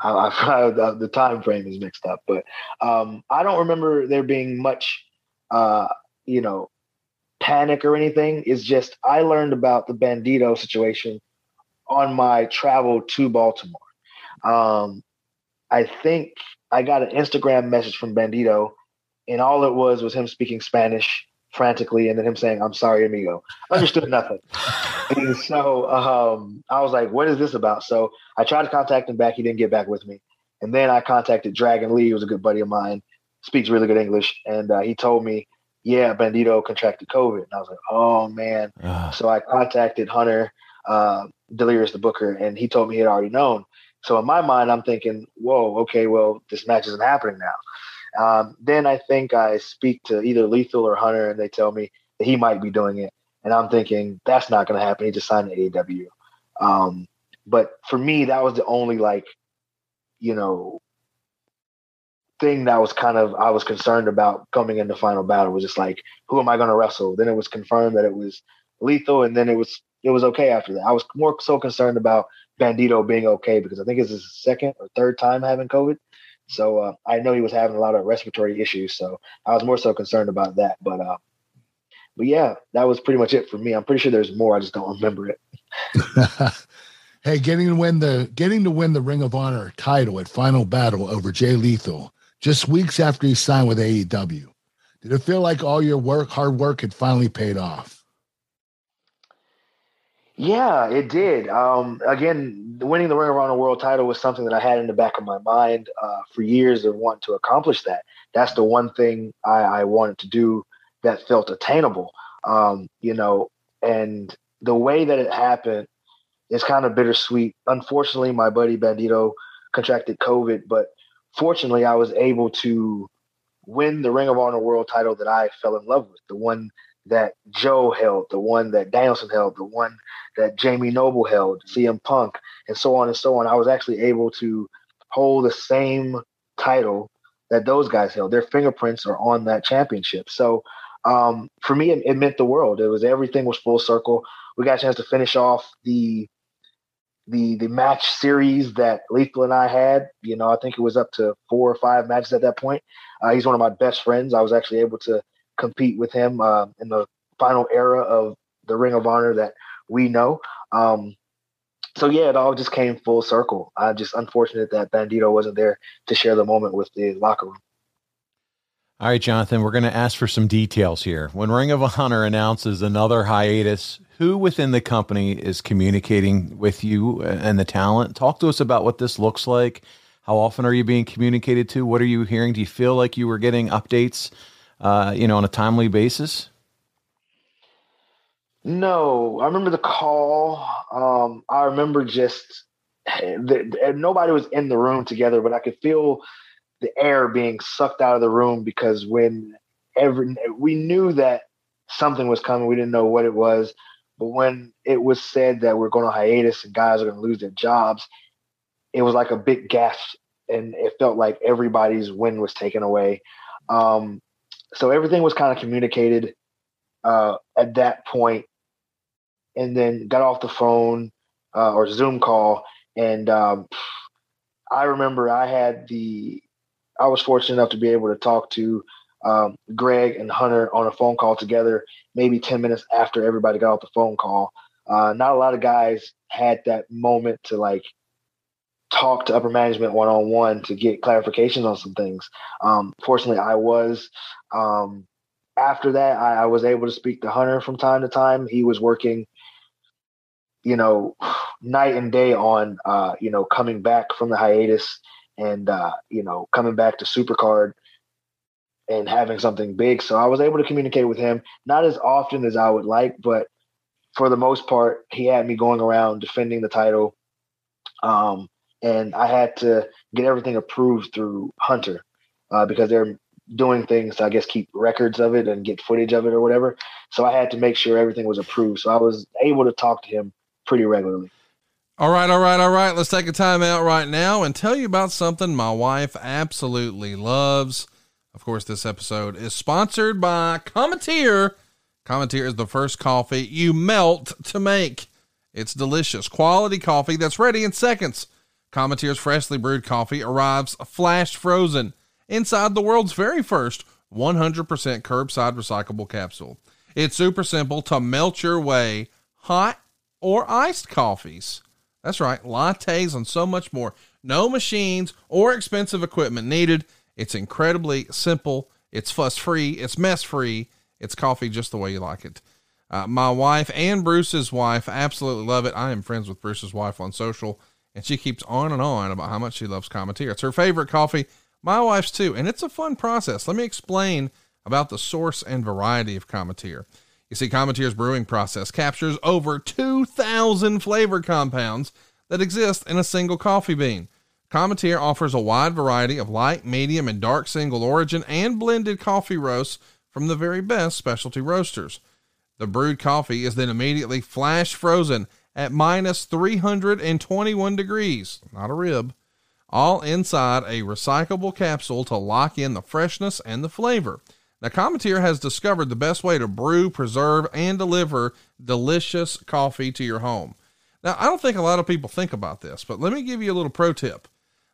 Speaker 6: I, I, <laughs> the time frame is mixed up, but um, I don't remember there being much uh, you know, panic or anything. It's just I learned about the Bandito situation on my travel to Baltimore. Um, I think I got an Instagram message from Bandito, and all it was was him speaking Spanish frantically, and then him saying, "I'm sorry, amigo." Understood nothing. <laughs> and so um, I was like, "What is this about?" So I tried to contact him back. He didn't get back with me, and then I contacted Dragon Lee, who's a good buddy of mine, speaks really good English, and uh, he told me yeah, Bandito contracted COVID. And I was like, oh man. so I contacted Hunter, uh, Delirious the Booker, and he told me he had already known. So in my mind, I'm thinking, whoa, okay, well, this match isn't happening now. Um, then I think I speak to either Lethal or Hunter, and they tell me that he might be doing it. And I'm thinking, that's not going to happen. He just signed an AEW. Um, but for me, that was the only, like, you know, thing that was kind of I was concerned about coming into the final battle was just like, who am I going to wrestle? Then it was confirmed that it was lethal, and then it was it was okay after that. I was more so concerned about Bandito being okay because I think it's his second or third time having COVID. So uh, I know he was having a lot of respiratory issues. So I was more so concerned about that. But uh, but yeah, that was pretty much it for me. I'm pretty sure there's more. I just don't remember it. <laughs>
Speaker 4: hey, getting to win the getting to win the Ring of Honor title at Final Battle over Jay Lethal just weeks after he signed with AEW. Did it feel like all your work, hard work, had finally paid off?
Speaker 6: Yeah, it did. Um, again, winning the Ring of Honor World Title was something that I had in the back of my mind uh, for years of wanting to accomplish that. That's the one thing I, I wanted to do that felt attainable. Um, you know, and the way that it happened is kind of bittersweet. Unfortunately, my buddy Bandito contracted COVID, but fortunately, I was able to win the Ring of Honor World title that I fell in love with, the one that Joe held, the one that Danielson held, the one that Jamie Noble held, CM Punk, and so on and so on. I was actually able to hold the same title that those guys held. Their fingerprints are on that championship. So um, for me, it, it, meant the world. It was everything was full circle. We got a chance to finish off the the the match series that Lethal and I had. You know, I think it was up to four or five matches at that point. Uh, he's one of my best friends. I was actually able to compete with him uh, in the final era of the Ring of Honor that we know. Um, so yeah, it all just came full circle. I just unfortunate that Bandito wasn't there to share the moment with the locker room.
Speaker 3: All right, Jonathan, we're going to ask for some details here. When Ring of Honor announces another hiatus, who within the company is communicating with you and the talent? Talk to us about what this looks like. How often are you being communicated to? What are you hearing? Do you feel like you were getting updates, uh, you know, on a timely basis?
Speaker 6: No, I remember the call. Um, I remember just the, nobody was in the room together, but I could feel the air being sucked out of the room because when every we knew that something was coming, we didn't know what it was. But when it was said that we're going to hiatus and guys are going to lose their jobs, it was like a big gasp, and it felt like everybody's wind was taken away. Um, so everything was kind of communicated uh, at that point, and then got off the phone uh, or Zoom call, and um, I remember I had the I was fortunate enough to be able to talk to um, Greg and Hunter on a phone call together, maybe 10 minutes after everybody got off the phone call. Uh, not a lot of guys had that moment to like talk to upper management one on one to get clarifications on some things. Um, fortunately, I was. Um, after that, I, I, was able to speak to Hunter from time to time. He was working, you know, <sighs> night and day on, uh, you know, coming back from the hiatus and uh, you know coming back to Supercard and having something big. So I was able to communicate with him not as often as I would like, but for the most part, he had me going around defending the title. Um, and I had to get everything approved through Hunter uh, because they're doing things to, I guess, keep records of it and get footage of it or whatever. So I had to make sure everything was approved. So I was able to talk to him pretty regularly.
Speaker 1: All right, all right, all right. Let's take a time out right now and tell you about something my wife absolutely loves. Of course, this episode is sponsored by Cometeer. Cometeer is the first coffee you melt to make. It's delicious, quality coffee that's ready in seconds. Cometeer's freshly brewed coffee arrives flash frozen inside the world's very first 100% curbside recyclable capsule. It's super simple to melt your way hot or iced coffees. That's right, lattes and so much more. No machines or expensive equipment needed. It's incredibly simple. It's fuss free. It's mess free. It's coffee just the way you like it. Uh, my wife and Bruce's wife absolutely love it. I am friends with Bruce's wife on social, and she keeps on and on about how much she loves Cometeer. It's her favorite coffee. My wife's too, and it's a fun process. Let me explain about the source and variety of Cometeer. You see, Cometeer's brewing process captures over 2,000 flavor compounds that exist in a single coffee bean. Cometeer offers a wide variety of light, medium, and dark single origin and blended coffee roasts from the very best specialty roasters. The brewed coffee is then immediately flash frozen at minus 321 degrees, not a rib, all inside a recyclable capsule to lock in the freshness and the flavor. Now, Cometeer has discovered the best way to brew, preserve, and deliver delicious coffee to your home. Now, I don't think a lot of people think about this, but let me give you a little pro tip.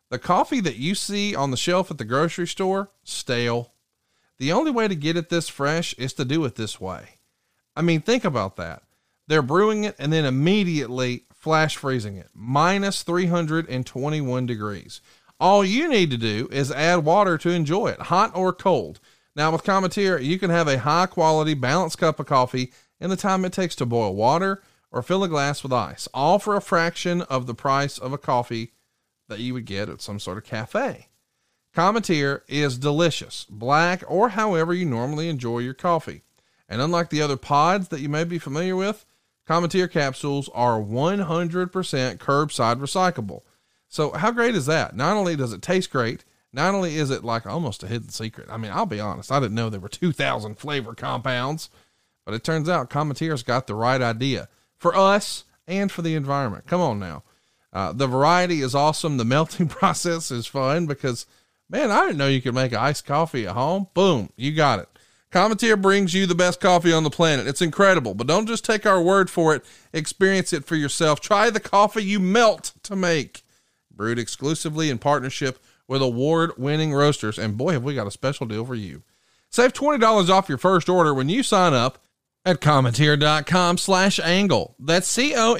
Speaker 1: The coffee that you see on the shelf at the grocery store, stale. The only way to get it this fresh is to do it this way. I mean, think about that. They're brewing it and then immediately flash freezing it, minus 321 degrees. All you need to do is add water to enjoy it, hot or cold. Now, with Cometeer, you can have a high quality, balanced cup of coffee in the time it takes to boil water or fill a glass with ice, all for a fraction of the price of a coffee that you would get at some sort of cafe. Cometeer is delicious, black or however you normally enjoy your coffee. And unlike the other pods that you may be familiar with, Cometeer capsules are 100% curbside recyclable. So, how great is that? Not only does it taste great, not only is it like almost a hidden secret. I mean, I'll be honest, I didn't know there were 2,000 flavor compounds, but it turns out Cometeer's got the right idea for us and for the environment. Come on now. Uh, the variety is awesome. The <laughs> melting process is fun because, man, I didn't know you could make iced coffee at home. Boom, you got it. Cometeer brings you the best coffee on the planet. It's incredible, but don't just take our word for it. Experience it for yourself. Try the coffee you melt to make. Brewed exclusively in partnership with award winning roasters. And boy, have we got a special deal for you. Save $20 off your first order when you sign up at cometeer.com slash angle. That's C-O-M-E-T-E-E-R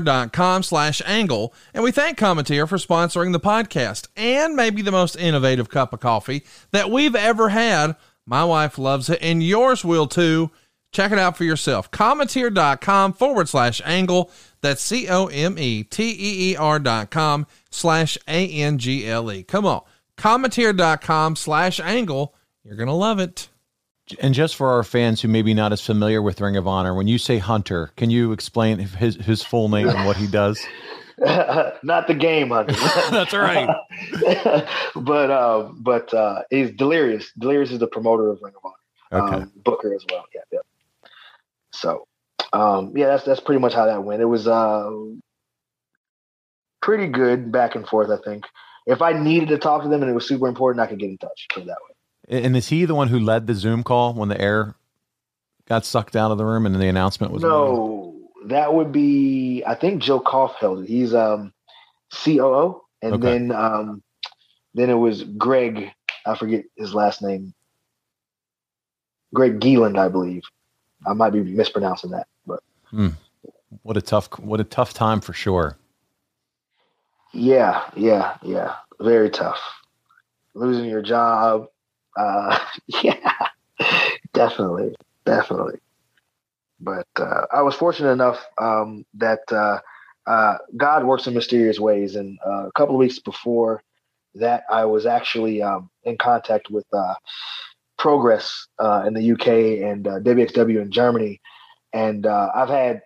Speaker 1: dot com slash angle. And we thank Cometeer for sponsoring the podcast and maybe the most innovative cup of coffee that we've ever had. My wife loves it and yours will too. Check it out for yourself. Cometeer.com forward slash angle. That's C-O-M-E-T-E-E-R dot com slash A-N-G-L-E. Come on. Cometeer.com slash angle. You're going to love it.
Speaker 3: And just for our fans who may be not as familiar with Ring of Honor, when you say Hunter, can you explain his his full name and what he does? <laughs>
Speaker 6: Not the game hunter. <laughs>
Speaker 3: That's right. <laughs>
Speaker 6: but uh, but uh, he's Delirious. Delirious is the promoter of Ring of Honor.
Speaker 3: Okay.
Speaker 6: Um, Booker as well. Yeah, yeah. So um, yeah, that's that's pretty much how that went. It was uh, pretty good back and forth. I think if I needed to talk to them and it was super important, I could get in touch. Put it that way.
Speaker 3: And is he the one who led the Zoom call when the air got sucked out of the room and the announcement was made?
Speaker 6: No, that would be I think Joe Koff held it. He's um COO, and
Speaker 3: Okay.
Speaker 6: then um then it was Greg. I forget his last name. Greg Geeland, I believe. I might be mispronouncing that, but
Speaker 3: What a tough what a tough time for sure.
Speaker 6: Yeah, yeah, yeah, very tough. Losing your job, uh, <laughs> yeah, definitely, definitely. But uh, I was fortunate enough um, that uh, uh, God works in mysterious ways, and uh, a couple of weeks before that, I was actually um, in contact with uh, Progress uh, in the UK and uh, WXW in Germany, and uh, I've had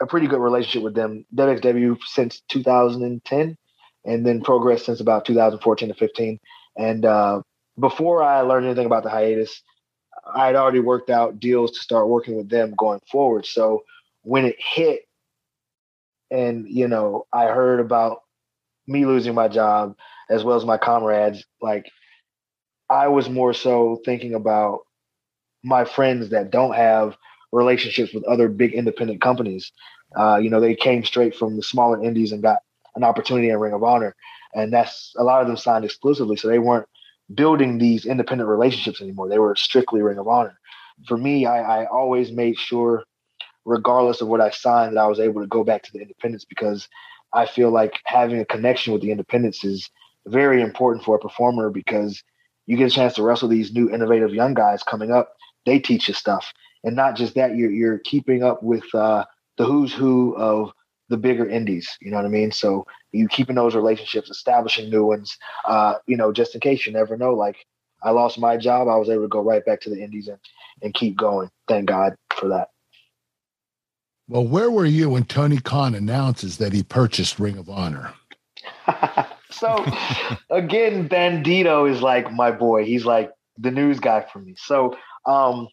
Speaker 6: a pretty good relationship with them. WXW since 2010, and then Progress since about 2014 to 15. And uh, before I learned anything about the hiatus, I had already worked out deals to start working with them going forward. So when it hit, and you know, I heard about me losing my job as well as my comrades, like I was more so thinking about my friends that don't have relationships with other big independent companies. Uh, you know, they came straight from the smaller indies and got an opportunity in Ring of Honor, and that's a lot of them signed exclusively, so they weren't building these independent relationships anymore. They were strictly Ring of Honor. For me, I, I always made sure, regardless of what I signed, that I was able to go back to the independents because I feel like having a connection with the independents is very important for a performer because you get a chance to wrestle these new innovative young guys coming up. They teach you stuff, and not just that, you're you're keeping up with uh, the who's who of the bigger indies. You know what I mean? So you keeping those relationships, establishing new ones. Uh, you know, just in case you never know. Like I lost my job, I was able to go right back to the indies and and keep going. Thank God for that.
Speaker 4: Well, where were you when Tony Khan announces that he purchased Ring of Honor? <laughs>
Speaker 6: so again, Bandito is like my boy. He's like the news guy for me. So um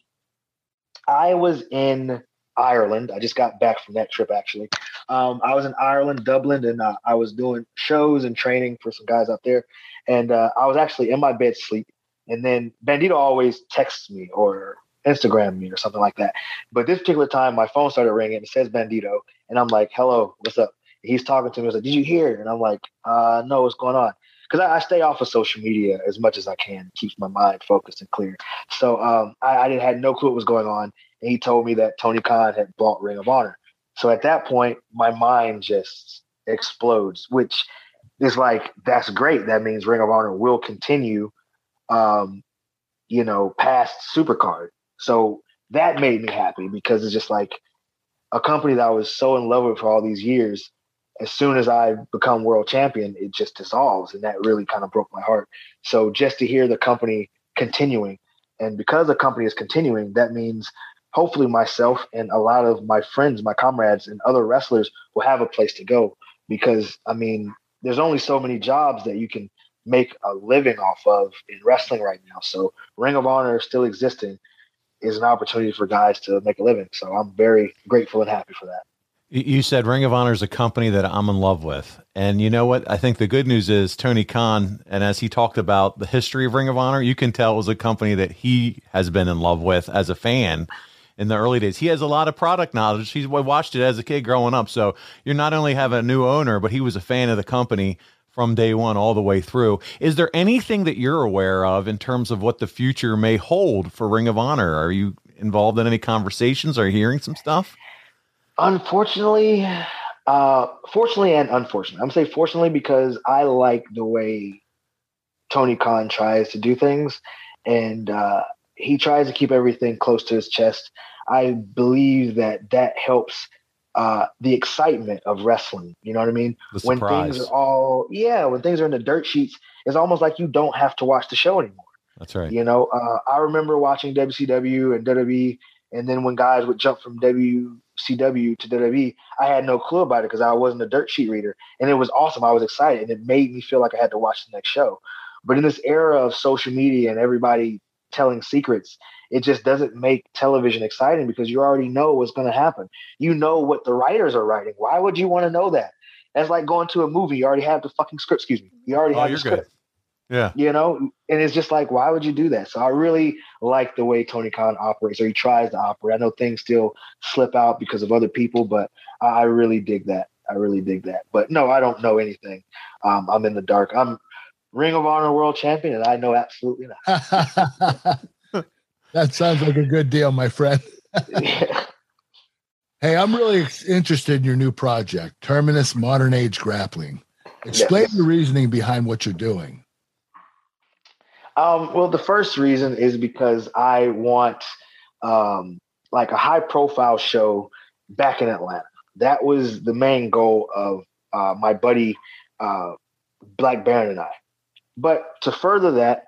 Speaker 6: I was in Ireland. I just got back from that trip actually. Um, I was in Ireland, Dublin, and uh, I was doing shows and training for some guys out there. And uh, I was actually in my bed sleep. And then Bandito always texts me or Instagram me or something like that. But this particular time, my phone started ringing. It says Bandito, and I'm like, "Hello, what's up?" He's talking to me. He's like, "Did you hear?" And I'm like, uh, "No, what's going on?" Because I, I stay off of social media as much as I can. Keeps my mind focused and clear. So um, I, I didn't had no clue what was going on, and he told me that Tony Khan had bought Ring of Honor. So at that point, my mind just explodes, which is like that's great. That means Ring of Honor will continue, um, you know, past Supercard. So that made me happy because it's just like a company that I was so in love with for all these years as soon as I become world champion, it just dissolves. And that really kind of broke my heart. So just to hear the company continuing, and because the company is continuing, that means hopefully myself and a lot of my friends, my comrades, and other wrestlers will have a place to go. Because I mean, there's only so many jobs that you can make a living off of in wrestling right now. So Ring of Honor still existing is an opportunity for guys to make a living. So I'm very grateful and happy for that.
Speaker 3: You said Ring of Honor is a company that I'm in love with. And you know what? I think the good news is Tony Khan, and as he talked about the history of Ring of Honor, you can tell it was a company that he has been in love with as a fan in the early days. He has a lot of product knowledge. He's watched it as a kid growing up. So you're not only have a new owner, but he was a fan of the company from day one all the way through. Is there anything that you're aware of in terms of what the future may hold for Ring of Honor? Are you involved in any conversations? Are you hearing some stuff?
Speaker 6: Unfortunately, uh, fortunately and unfortunately, I'm saying fortunately because I like the way Tony Khan tries to do things, and uh, he tries to keep everything close to his chest. I believe that that helps uh, the excitement of wrestling. You know what I mean? when things are all yeah, when things are in the dirt sheets, it's almost like you don't have to watch the show anymore.
Speaker 3: That's right.
Speaker 6: You know, uh, I remember watching WCW and WWE, and then when guys would jump from WCW to WWE, I had no clue about it because I wasn't a dirt sheet reader, and it was awesome. I was excited, and it made me feel like I had to watch the next show. But in this era of social media and everybody telling secrets, it just doesn't make television exciting because you already know what's going to happen. You know what the writers are writing. Why would you want to know that? That's like going to a movie. You already have the fucking script. Excuse me. You already oh, have the script.
Speaker 3: Good. Yeah.
Speaker 6: You know, and it's just like, why would you do that? So I really like the way Tony Khan operates, or he tries to operate. I know things still slip out because of other people, but I really dig that. I really dig that. But no, I don't know anything. Um, I'm in the dark. I'm Ring of Honor World Champion, and I know absolutely not. <laughs>
Speaker 4: That sounds like a good deal, my friend. yeah. <laughs> Hey, I'm really interested in your new project, Terminus Modern Age Grappling. Explain yes. the reasoning behind what you're doing.
Speaker 6: Um, well, the first reason is because I want um, like a high profile show back in Atlanta. That was the main goal of uh, my buddy uh, Black Baron and I. But to further that,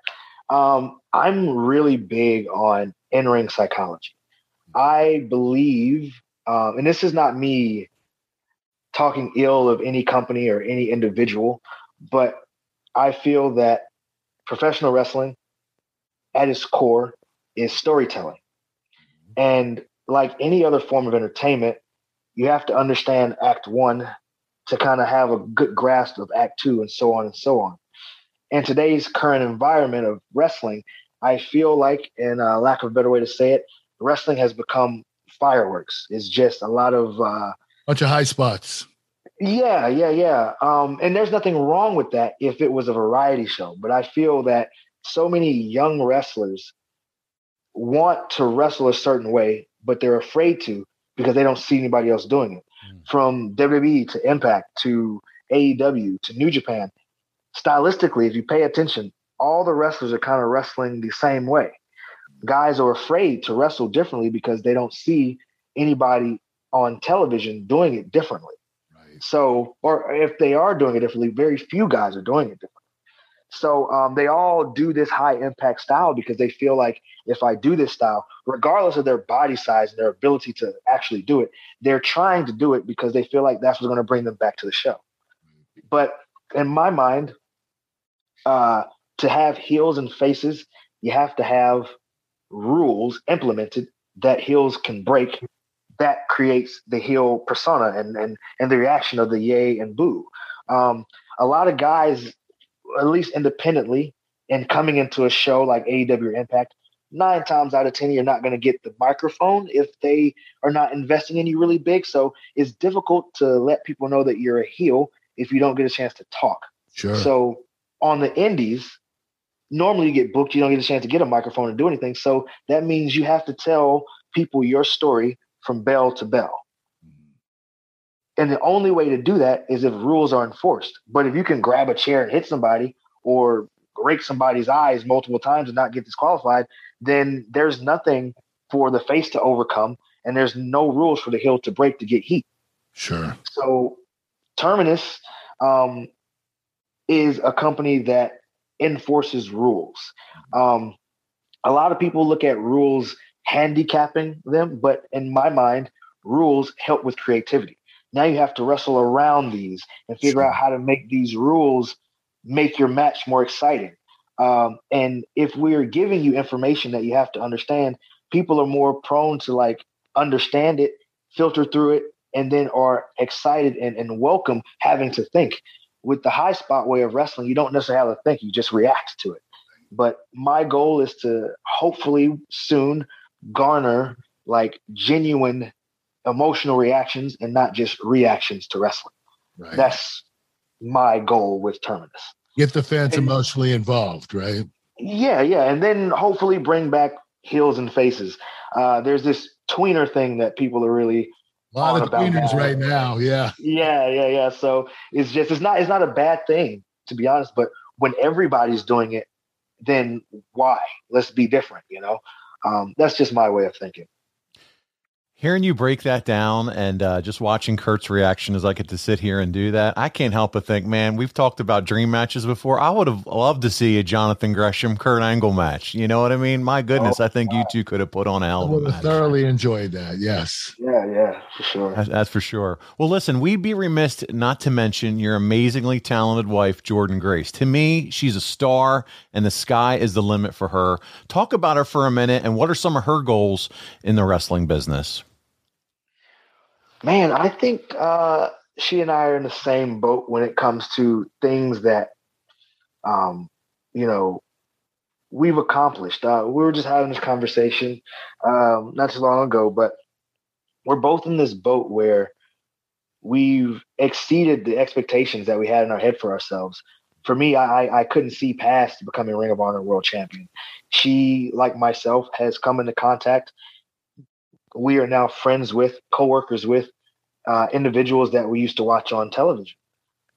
Speaker 6: um, I'm really big on in ring psychology. I believe, um, and this is not me talking ill of any company or any individual, but I feel that professional wrestling at its core is storytelling. And like any other form of entertainment, you have to understand Act One to kind of have a good grasp of Act Two and so on and so on in today's current environment of wrestling, I feel like, in a lack of a better way to say it, wrestling has become fireworks. It's just a lot of uh,
Speaker 4: bunch of high spots.
Speaker 6: Yeah, yeah, yeah. Um, and there's nothing wrong with that if it was a variety show. But I feel that so many young wrestlers want to wrestle a certain way, but they're afraid to because they don't see anybody else doing it. Mm. From WWE to Impact to AEW to New Japan, stylistically, if you pay attention, all the wrestlers are kind of wrestling the same way. Guys are afraid to wrestle differently because they don't see anybody on television doing it differently. So, or if they are doing it differently, very few guys are doing it differently. So um, they all do this high impact style because they feel like if I do this style, regardless of their body size and their ability to actually do it, they're trying to do it because they feel like that's what's going to bring them back to the show. But in my mind, uh, to have heels and faces, you have to have rules implemented that heels can break. That creates the heel persona and and and the reaction of the yay and boo. Um, a lot of guys, at least independently, and coming into a show like AEW or Impact, nine times out of ten, you're not going to get the microphone if they are not investing in you really big. So it's difficult to let people know that you're a heel if you don't get a chance to talk.
Speaker 4: Sure.
Speaker 6: So on the indies, normally you get booked, you don't get a chance to get a microphone and do anything. So that means you have to tell people your story from bell to bell. And the only way to do that is if rules are enforced. But if you can grab a chair and hit somebody or rake somebody's eyes multiple times and not get disqualified, then there's nothing for the face to overcome and there's no rules for the heel to break to get heat.
Speaker 4: Sure.
Speaker 6: So Terminus um, is a company that enforces rules. Um, a lot of people look at rules handicapping them, but in my mind, rules help with creativity. Now you have to wrestle around these and figure out how to make these rules make your match more exciting. Um, and if we're giving you information that you have to understand, people are more prone to like understand it, filter through it, and then are excited and, and welcome having to think. With the high spot way of wrestling, you don't necessarily have to think, you just react to it. But my goal is to hopefully soon garner like genuine emotional reactions and not just reactions to wrestling.
Speaker 4: Right.
Speaker 6: That's my goal with Terminus.
Speaker 4: Get the fans
Speaker 6: And-
Speaker 4: emotionally involved, right?
Speaker 6: Yeah, yeah, and then hopefully bring back heels and faces. Uh, there's this tweener thing that people are really
Speaker 4: A lot of tweeners
Speaker 6: now.
Speaker 4: right now. Yeah.
Speaker 6: Yeah, yeah, yeah. So it's just it's not it's not a bad thing to be honest, but when everybody's doing it, then why? Let's be different, you know. Um, that's just my way of thinking.
Speaker 3: Hearing you break that down and uh, just watching Kurt's reaction as I get to sit here and do that, I can't help but think, man, we've talked about dream matches before. I would have loved to see a Jonathan Gresham Kurt Angle match. You know what I mean? My goodness, I think you two could have put on a
Speaker 4: I
Speaker 3: hell of a match.
Speaker 4: thoroughly enjoyed that. Yes.
Speaker 6: Yeah, yeah, for sure.
Speaker 3: That's, that's for sure. Well, listen, we'd be remiss not to mention your amazingly talented wife, Jordan Grace. To me, she's a star, and the sky is the limit for her. Talk about her for a minute, and what are some of her goals in the wrestling business?
Speaker 6: Man, I think uh, she and I are in the same boat when it comes to things that, um, you know, we've accomplished. Uh, we were just having this conversation um, not too long ago, but we're both in this boat where we've exceeded the expectations that we had in our head for ourselves. For me, I, I couldn't see past becoming Ring of Honor World Champion. She, like myself, has come into contact we are now friends with, coworkers with uh, individuals that we used to watch on television.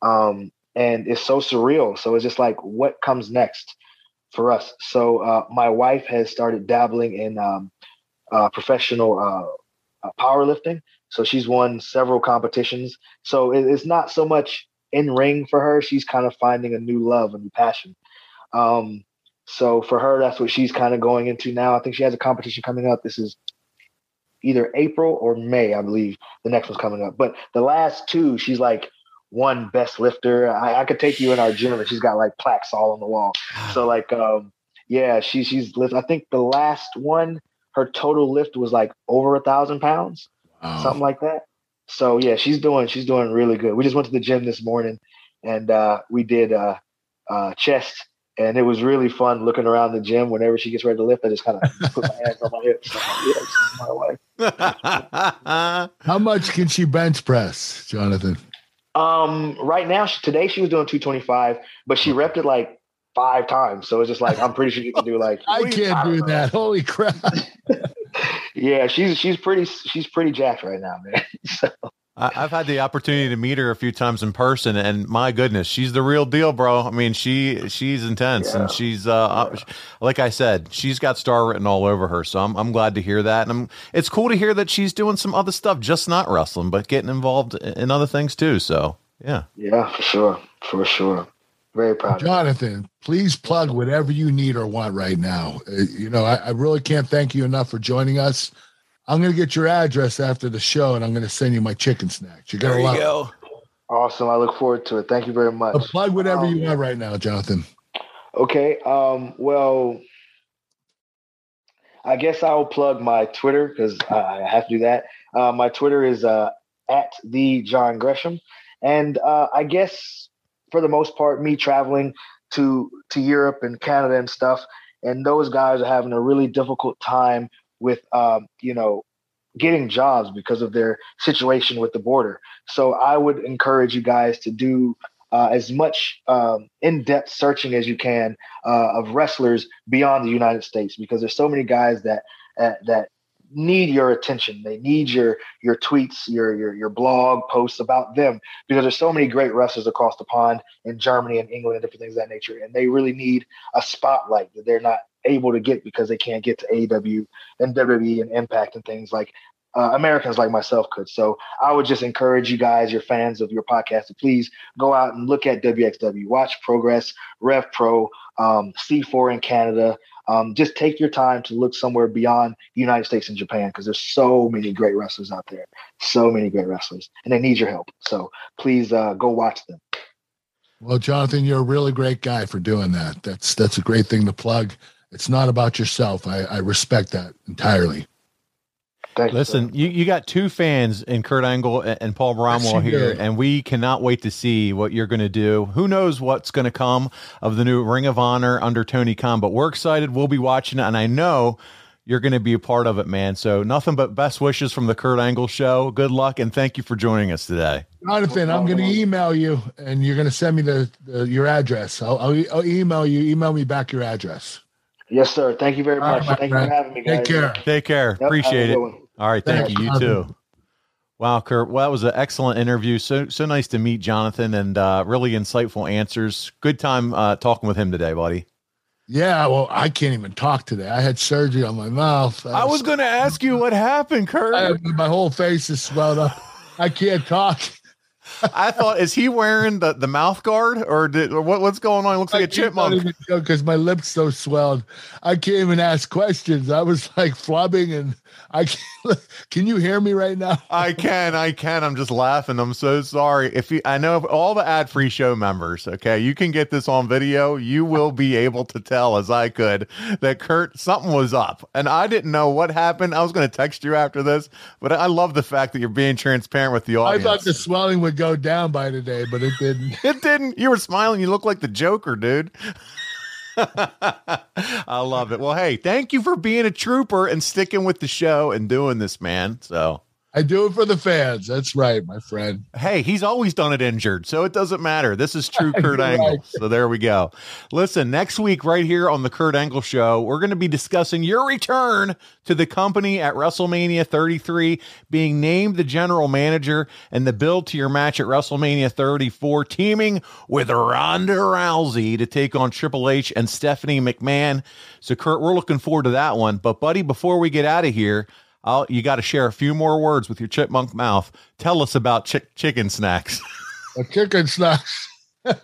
Speaker 6: Um, and it's so surreal. So it's just like, what comes next for us? So uh, my wife has started dabbling in um, uh, professional uh, uh, powerlifting. So she's won several competitions. So it, it's not so much in ring for her. She's kind of finding a new love, a new passion. Um, so for her, that's what she's kind of going into now. I think she has a competition coming up. This is either April or May, I believe. The next one's coming up. But the last two, she's like one best lifter. I, I could take you in our gym and she's got like plaques all on the wall. So like um yeah, she she's lift I think the last one, her total lift was like over a thousand pounds,
Speaker 4: Wow.
Speaker 6: something like that. So yeah, she's doing she's doing really good. We just went to the gym this morning and uh we did uh uh chest and it was really fun looking around the gym whenever she gets ready to lift. I just kind of put my hands on my hips. My. <laughs>
Speaker 4: How much can she bench press, Jonathan?
Speaker 6: Um, right now, today she was doing 225, but she repped it like five times. So it's just like I'm pretty sure you can do like <laughs>
Speaker 4: I can't do that. Holy crap. <laughs>
Speaker 6: yeah, she's she's pretty she's pretty jacked right now, man. so
Speaker 3: I, I've had the opportunity to meet her a few times in person, and my goodness, she's the real deal, bro. I mean, she she's intense, and she's uh, uh, like I said, she's got star written all over her. So I'm I'm glad to hear that, and I'm, it's cool to hear that she's doing some other stuff, just not wrestling, but getting involved in other things too. So yeah,
Speaker 6: yeah, for sure, for sure. Very proud. of her.
Speaker 4: Jonathan, please plug whatever you need or want right now. Uh, you know, I, I really can't thank you enough for joining us. I'm going to get your address after the show and I'm going to send you my chicken snacks. You got a lot. You go.
Speaker 6: Awesome. I look forward to it. Thank you very much.
Speaker 4: Plug whatever
Speaker 6: Um,
Speaker 4: you want right now, Jonathan.
Speaker 6: Okay. Um, well, I guess I'll plug my Twitter because I I have to do that. Uh, my Twitter is uh, at the John Gresham, and uh, I guess for the most part, me traveling to to Europe and Canada and stuff, and those guys are having a really difficult time with um, you know getting jobs because of their situation with the border. So I would encourage you guys to do uh, as much um, in-depth searching as you can uh, of wrestlers beyond the United States because there's so many guys that uh, that need your attention. They need your your tweets, your your your blog posts about them because there's so many great wrestlers across the pond in Germany and England and different things of that nature, and they really need a spotlight that they're not able to get because they can't get to AEW and WWE and Impact and things like uh, Americans like myself could. So I would just encourage you guys, your fans of your podcast, to please go out and look at WXW, watch Progress, Rev Pro, um, C4 in Canada. Um, just take your time to look somewhere beyond the United States and Japan because there's so many great wrestlers out there, so many great wrestlers, and they need your help. So please uh, go watch them.
Speaker 4: Well, Jonathan, you're a really great guy for doing that. That's that's a great thing to plug. It's not about yourself. I, I respect that entirely.
Speaker 6: Thank
Speaker 3: Listen, you, you got two fans in Kurt Angle and, and Paul Bromwell
Speaker 4: Yes,
Speaker 3: here,
Speaker 4: do.
Speaker 3: and we cannot wait to see what you're going to do. Who knows what's going to come of the new Ring of Honor under Tony Khan, but we're excited. We'll be watching it, and I know you're going to be a part of it, man. So nothing but best wishes from the Kurt Angle Show. Good luck, and thank you for joining us today.
Speaker 4: Jonathan, I'm going to email you, and you're going to send me the, the your address. I'll, I'll, I'll email you. Email me back your address.
Speaker 6: Yes, sir. Thank you very
Speaker 4: All right,
Speaker 6: much.
Speaker 4: my
Speaker 6: Thank you for having me, guys.
Speaker 4: Take care.
Speaker 3: Take care.
Speaker 6: Yep,
Speaker 3: Appreciate it. All right, thank
Speaker 4: Thanks,
Speaker 3: you. You
Speaker 4: Jonathan.
Speaker 3: too. Wow, Kurt. Well, that was an excellent interview. So so nice to meet Jonathan and uh, really insightful answers. Good time uh, talking with him today, buddy.
Speaker 4: Yeah, well, I can't even talk today. I had surgery on my mouth.
Speaker 3: I was going to ask you what happened, Kurt.
Speaker 4: I, my whole face is swelled up. I can't talk.
Speaker 3: I thought, is he wearing the, the mouth guard or, did, or what, what's going on? He looks like a chipmunk.
Speaker 4: because my lips so swelled. I can't even ask questions. I was like flubbing, and I can't, <laughs> can you hear me right now?
Speaker 3: I can, I can. I'm just laughing. I'm so sorry. If you, I know all the ad free show members, okay, you can get this on video. You will be able to tell, as I could, that Kurt something was up, and I didn't know what happened. I was going to text you after this, but I love the fact that you're being transparent with the audience.
Speaker 4: I thought the swelling would go down by today, but it didn't.
Speaker 3: It didn't. You were smiling. You look like the Joker, dude. <laughs> I love it. Well, hey, thank you for being a trooper and sticking with the show and doing this, man. So,
Speaker 4: I do it for the fans. That's right, my friend.
Speaker 3: hey, he's always done it injured, so it doesn't matter. This is true <laughs> Kurt Angle.
Speaker 4: right.
Speaker 3: So there we go. Listen, next week, right here on the Kurt Angle Show, we're going to be discussing your return to the company at WrestleMania 33, being named the general manager, and the build to your match at WrestleMania 34, teaming with Ronda Rousey to take on Triple H and Stephanie McMahon. So, Kurt, we're looking forward to that one. But, buddy, before we get out of here, I'll, you got to share a few more words with your chipmunk mouth. Tell us about chick chicken snacks. <laughs>
Speaker 4: A chicken snacks. <laughs>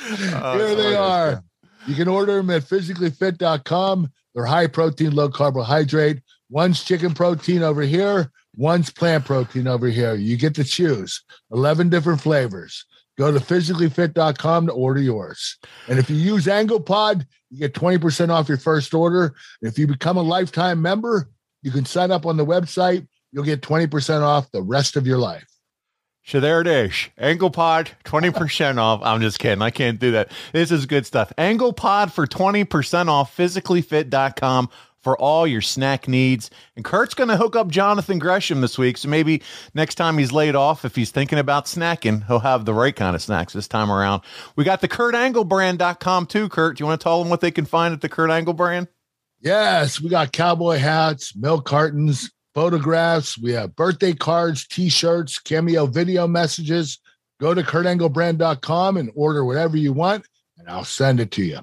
Speaker 3: Oh,
Speaker 4: Here they are. You can order them at physicallyfit.com. They're high protein, low carbohydrate. One's chicken protein over here, one's plant protein over here. You get to choose 11 different flavors. Go to physicallyfit.com to order yours. And if you use AnglePod, you get 20% off your first order. If you become a lifetime member, you can sign up on the website. You'll get 20% off the rest of your life.
Speaker 3: So there it is. Angle Pod, 20% <laughs> off. I'm just kidding. I can't do that. This is good stuff. Angle Pod for 20% off, physicallyfit.com for all your snack needs. And Kurt's going to hook up Jonathan Gresham this week. So maybe next time he's laid off, if he's thinking about snacking, he'll have the right kind of snacks this time around. We got the KurtAnglebrand.com too, Kurt. Do you want to tell them what they can find at the Kurt Angle brand?
Speaker 4: Yes, we got cowboy hats, milk cartons, photographs. We have birthday cards, t-shirts, cameo video messages. Go to kurtanglebrand.com and order whatever you want, and I'll send it to you.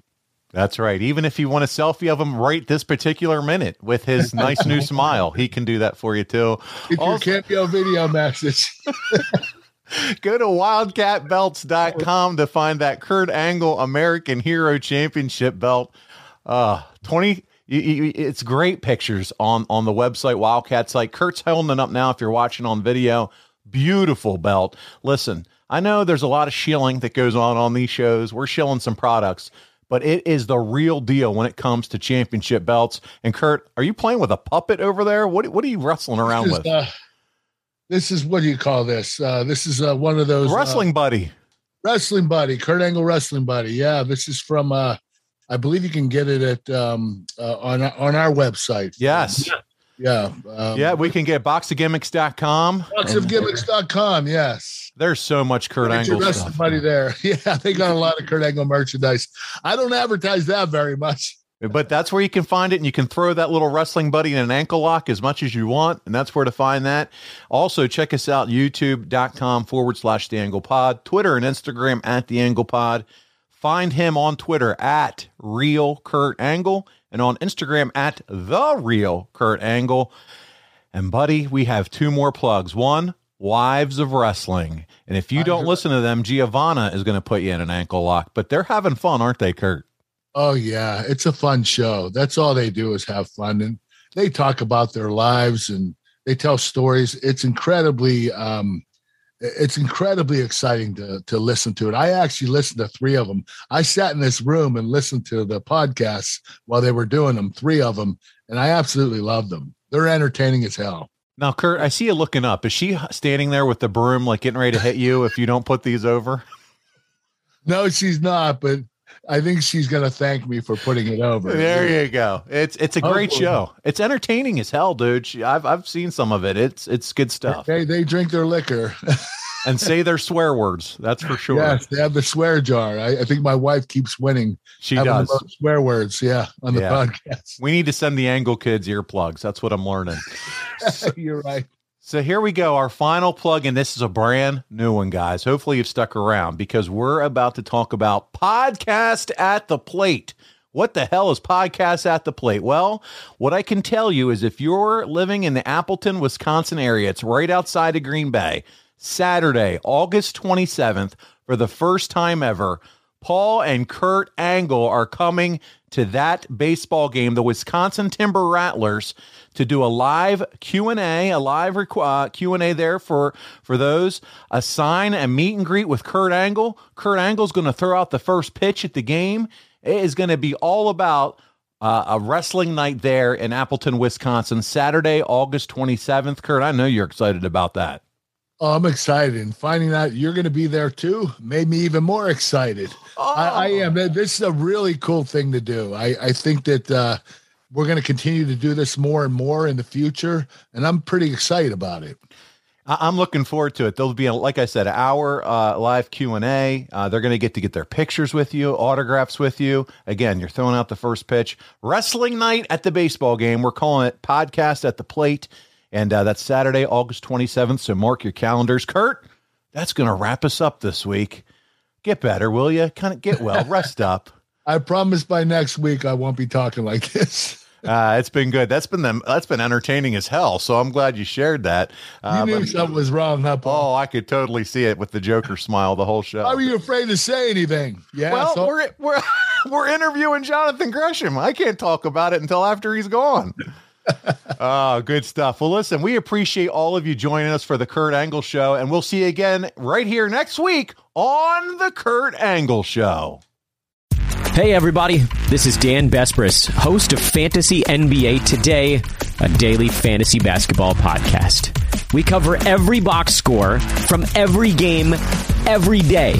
Speaker 3: That's right. Even if you want a selfie of him right this particular minute with his nice new <laughs> smile, he can do that for you too.
Speaker 4: Get your
Speaker 3: Also-
Speaker 4: cameo video message. <laughs>
Speaker 3: Go to wildcatbelts.com to find that Kurt Angle American Hero Championship belt. Uh 20 you, you, it's great pictures on on the website Wildcat site. Kurt's holding it up now if you're watching on video. Beautiful belt. Listen, I know there's a lot of shilling that goes on on these shows. We're shilling some products, but it is the real deal when it comes to championship belts. And Kurt, are you playing with a puppet over there? What what are you wrestling around
Speaker 4: This
Speaker 3: with?
Speaker 4: uh, this is what do you call this? Uh, this is uh, one of those uh,
Speaker 3: Wrestling buddy.
Speaker 4: wrestling buddy, Kurt Angle wrestling buddy. Yeah, this is from. Uh, I believe you can get it at um, uh, on on our website.
Speaker 3: Yes.
Speaker 4: Yeah. Um,
Speaker 3: Yeah, we can get boxofgimmicks.com.
Speaker 4: Boxofgimmicks.com. Yes.
Speaker 3: There's so much Kurt
Speaker 4: Get
Speaker 3: Angle stuff.
Speaker 4: buddy there. <laughs> Yeah, they got a lot of Kurt Angle merchandise. I don't advertise that very much.
Speaker 3: But that's where you can find it, and you can throw that little wrestling buddy in an ankle lock as much as you want, and that's where to find that. Also, check us out, youtube.com forward slash the angle pod, Twitter and Instagram at the angle pod. Find him on Twitter at real Kurt Angle and on Instagram at the real Kurt Angle. And, buddy, we have two more plugs. One, Wives of Wrestling. And if you don't listen to them, Giovanna is going to put you in an ankle lock. But they're having fun, aren't they, Kurt?
Speaker 4: Oh yeah, it's a fun show. That's all they do is have fun, and they talk about their lives and they tell stories. It's incredibly, um, it's incredibly exciting to to listen to it. I actually listened to three of them. I sat in this room and listened to the podcasts while they were doing them, three of them, and I absolutely loved them. They're entertaining as hell.
Speaker 3: Now, Kurt, I see you looking up. Is she standing there with the broom, like getting ready to hit you if you don't put these over?
Speaker 4: No, she's not, but I think she's going to thank me for putting it over.
Speaker 3: There you go. It's it's a great
Speaker 4: Hopefully.
Speaker 3: show. It's entertaining as hell, dude. She- I've I've seen some of it. It's it's good stuff.
Speaker 4: They they drink their liquor. <laughs>
Speaker 3: And say their swear words. That's for sure.
Speaker 4: Yes, they have the swear jar. I, I think my wife keeps winning.
Speaker 3: She does.
Speaker 4: swear words. Yeah, on the
Speaker 3: Yeah.
Speaker 4: podcast.
Speaker 3: We need to send the Angle kids earplugs. That's what I'm learning. <laughs>
Speaker 4: You're right.
Speaker 3: So here we go. Our final plug, and this is a brand new one, guys. Hopefully you've stuck around because we're about to talk about podcast at the plate. What the hell is podcast at the plate? Well, what I can tell you is if you're living in the Appleton, Wisconsin area, it's right outside of Green Bay. Saturday, August 27th, for the first time ever, Paul and Kurt Angle are coming to that baseball game, the Wisconsin Timber Rattlers, to do a live Q&A, a live requ- uh, Q&A there for for those, a sign and meet and greet with Kurt Angle. Kurt Angle's going to throw out the first pitch at the game. It is going to be all about uh, a wrestling night there in Appleton, Wisconsin, Saturday, August 27th. Kurt, I know you're excited about that.
Speaker 4: Oh, I'm excited. And finding out you're going to be there too made me even more excited. I, I am. This is a really cool thing to do. I, I think that uh, we're going to continue to do this more and more in the future. And I'm pretty excited about it.
Speaker 3: I- I'm looking forward to it. There'll be, a, like I said, an hour uh, live Q and A. Uh, they're going to get to get their pictures with you, autographs with you. Again, you're throwing out the first pitch. Wrestling night at the baseball game. We're calling it podcast at the plate, and uh, that's Saturday, August 27th. So mark your calendars. Kurt, that's going to wrap us up this week. Get better, will you? Kind of get well, <laughs> rest up.
Speaker 4: I promise by next week I won't be talking like this. <laughs>
Speaker 3: Uh, it's been good. That's been them. That's been entertaining as hell. So I'm glad you shared that.
Speaker 4: You
Speaker 3: Uh,
Speaker 4: knew
Speaker 3: but-
Speaker 4: something was wrong, huh, Paul?
Speaker 3: oh, I could totally see it with the Joker smile the whole show.
Speaker 4: Why were you afraid to say anything? Yeah.
Speaker 3: Well,
Speaker 4: so-
Speaker 3: we're we're <laughs> we're interviewing Jonathan Gresham. I can't talk about it until after he's gone. Oh, good stuff. Well, listen, we appreciate all of you joining us for the Kurt Angle Show, and we'll see you again right here next week on the Kurt Angle Show.
Speaker 8: Hey, everybody. This is Dan Besbris, host of Fantasy NBA Today, a daily fantasy basketball podcast. We cover every box score from every game, every day.